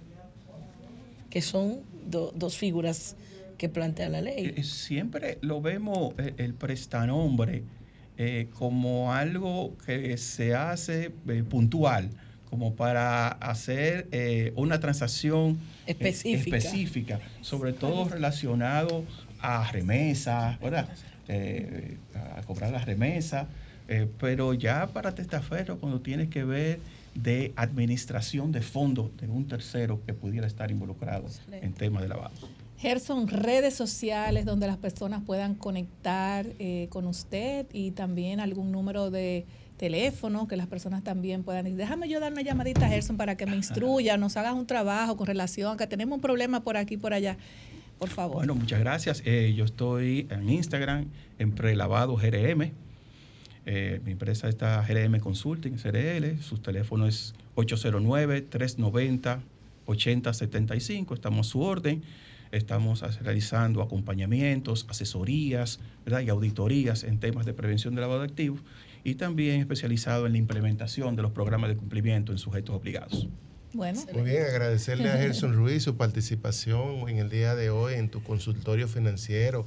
Que son do- dos figuras que plantea la ley. Eh, Siempre lo vemos eh, el prestanombre eh, como algo que se hace eh, puntual, como para hacer eh, una transacción Específica. específica, sobre todo relacionado a remesas, ¿verdad? A cobrar las remesas, pero ya para testaferro, cuando tiene que ver de administración de fondos de un tercero que pudiera estar involucrado en temas de lavado. Gerson, redes sociales donde las personas puedan conectar eh, con usted y también algún número de teléfono que las personas también puedan decir, déjame yo dar una llamadita a Gerson para que me instruya, nos hagas un trabajo con relación, que tenemos un problema por aquí, por allá. Por favor. Bueno, muchas gracias. Eh, yo estoy en Instagram, en Prelavado GRM. Eh, mi empresa está GRM Consulting, CRL. Su teléfono es 809-390-8075. Estamos a su orden. Estamos realizando acompañamientos, asesorías ¿verdad? y auditorías en temas de prevención de lavado de activos y también especializado en la implementación de los programas de cumplimiento en sujetos obligados. Bueno. Muy bien, agradecerle a Gerson Ruiz su participación en el día de hoy en tu consultorio financiero,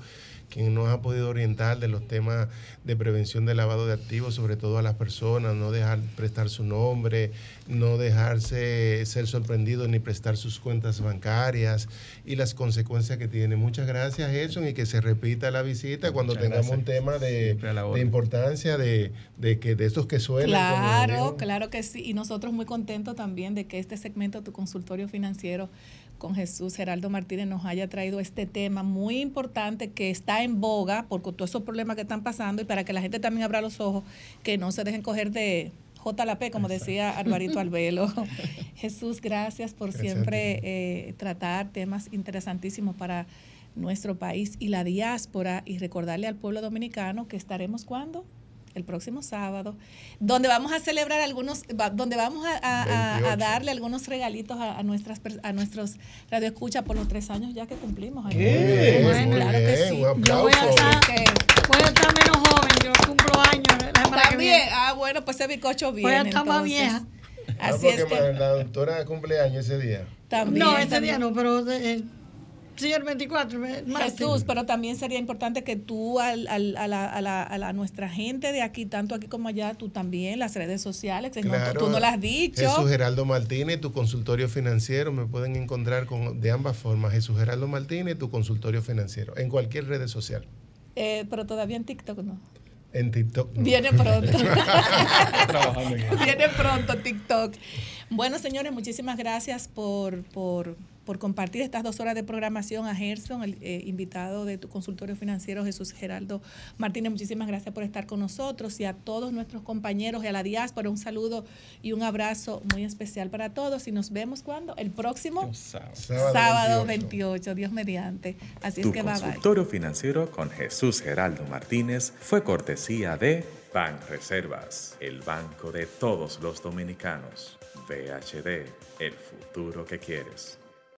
quien nos ha podido orientar de los temas de prevención de lavado de activos, sobre todo a las personas, no dejar prestar su nombre, no dejarse ser sorprendido ni prestar sus cuentas bancarias y las consecuencias que tiene. Muchas gracias, Gerson, y que se repita la visita cuando Muchas tengamos gracias. un tema de, de importancia de, de que de estos que suenan. como Claro, claro que sí. Y nosotros muy contentos también de que este segmento, tu consultorio financiero con Jesús Geraldo Martínez, nos haya traído este tema muy importante que está en boga por todos esos problemas que están pasando y para que la gente también abra los ojos, que no se dejen coger de JLP, como decía Alvarito Albelo. Jesús, gracias por Gracias siempre eh, tratar temas interesantísimos para nuestro país y la diáspora y recordarle al pueblo dominicano que estaremos cuando el próximo sábado, donde vamos a celebrar algunos, donde vamos a, a- a- a 28. darle algunos regalitos a, a nuestras a nuestros radioescuchas por los tres años ya que cumplimos. Muy bien, Bueno, muy claro que bien, sí. un Yo voy a estar, que- voy a estar menos joven, yo cumplo años la semana que También, viene. ah, bueno, pues ese bizcocho Voy viene. a estar más vieja. Ah, Así es porque que ma- la doctora cumpleaños ese día. también. no, ese también. día no, pero eh, sí, el 24. el martes. Jesús, pero también sería importante que tú al, al- a, la, a, la, a la- nuestra gente de aquí, tanto aquí como allá, tú también, las redes sociales, que no- Claro, tú no las has dicho. Jesús Geraldo Martínez, tu consultorio financiero, me pueden encontrar con, de ambas formas. Jesús Geraldo Martínez, tu consultorio financiero, en cualquier red social. Eh, pero todavía en TikTok no. En TikTok. no. Viene pronto. Trabajando en eso. Viene pronto TikTok. Bueno, señores, muchísimas gracias por, por, por compartir estas dos horas de programación a Gerson, el eh, invitado de tu consultorio financiero, Jesús Geraldo Martínez. Muchísimas gracias por estar con nosotros y a todos nuestros compañeros y a la diáspora. Un saludo y un abrazo muy especial para todos. Y nos vemos cuando? El próximo Sábado sábado 28. 28, Dios mediante. Así es Tu que bye bye. consultorio financiero con Jesús Geraldo Martínez fue cortesía de Ban Reservas, el banco de todos los dominicanos. VHD, el futuro que quieres.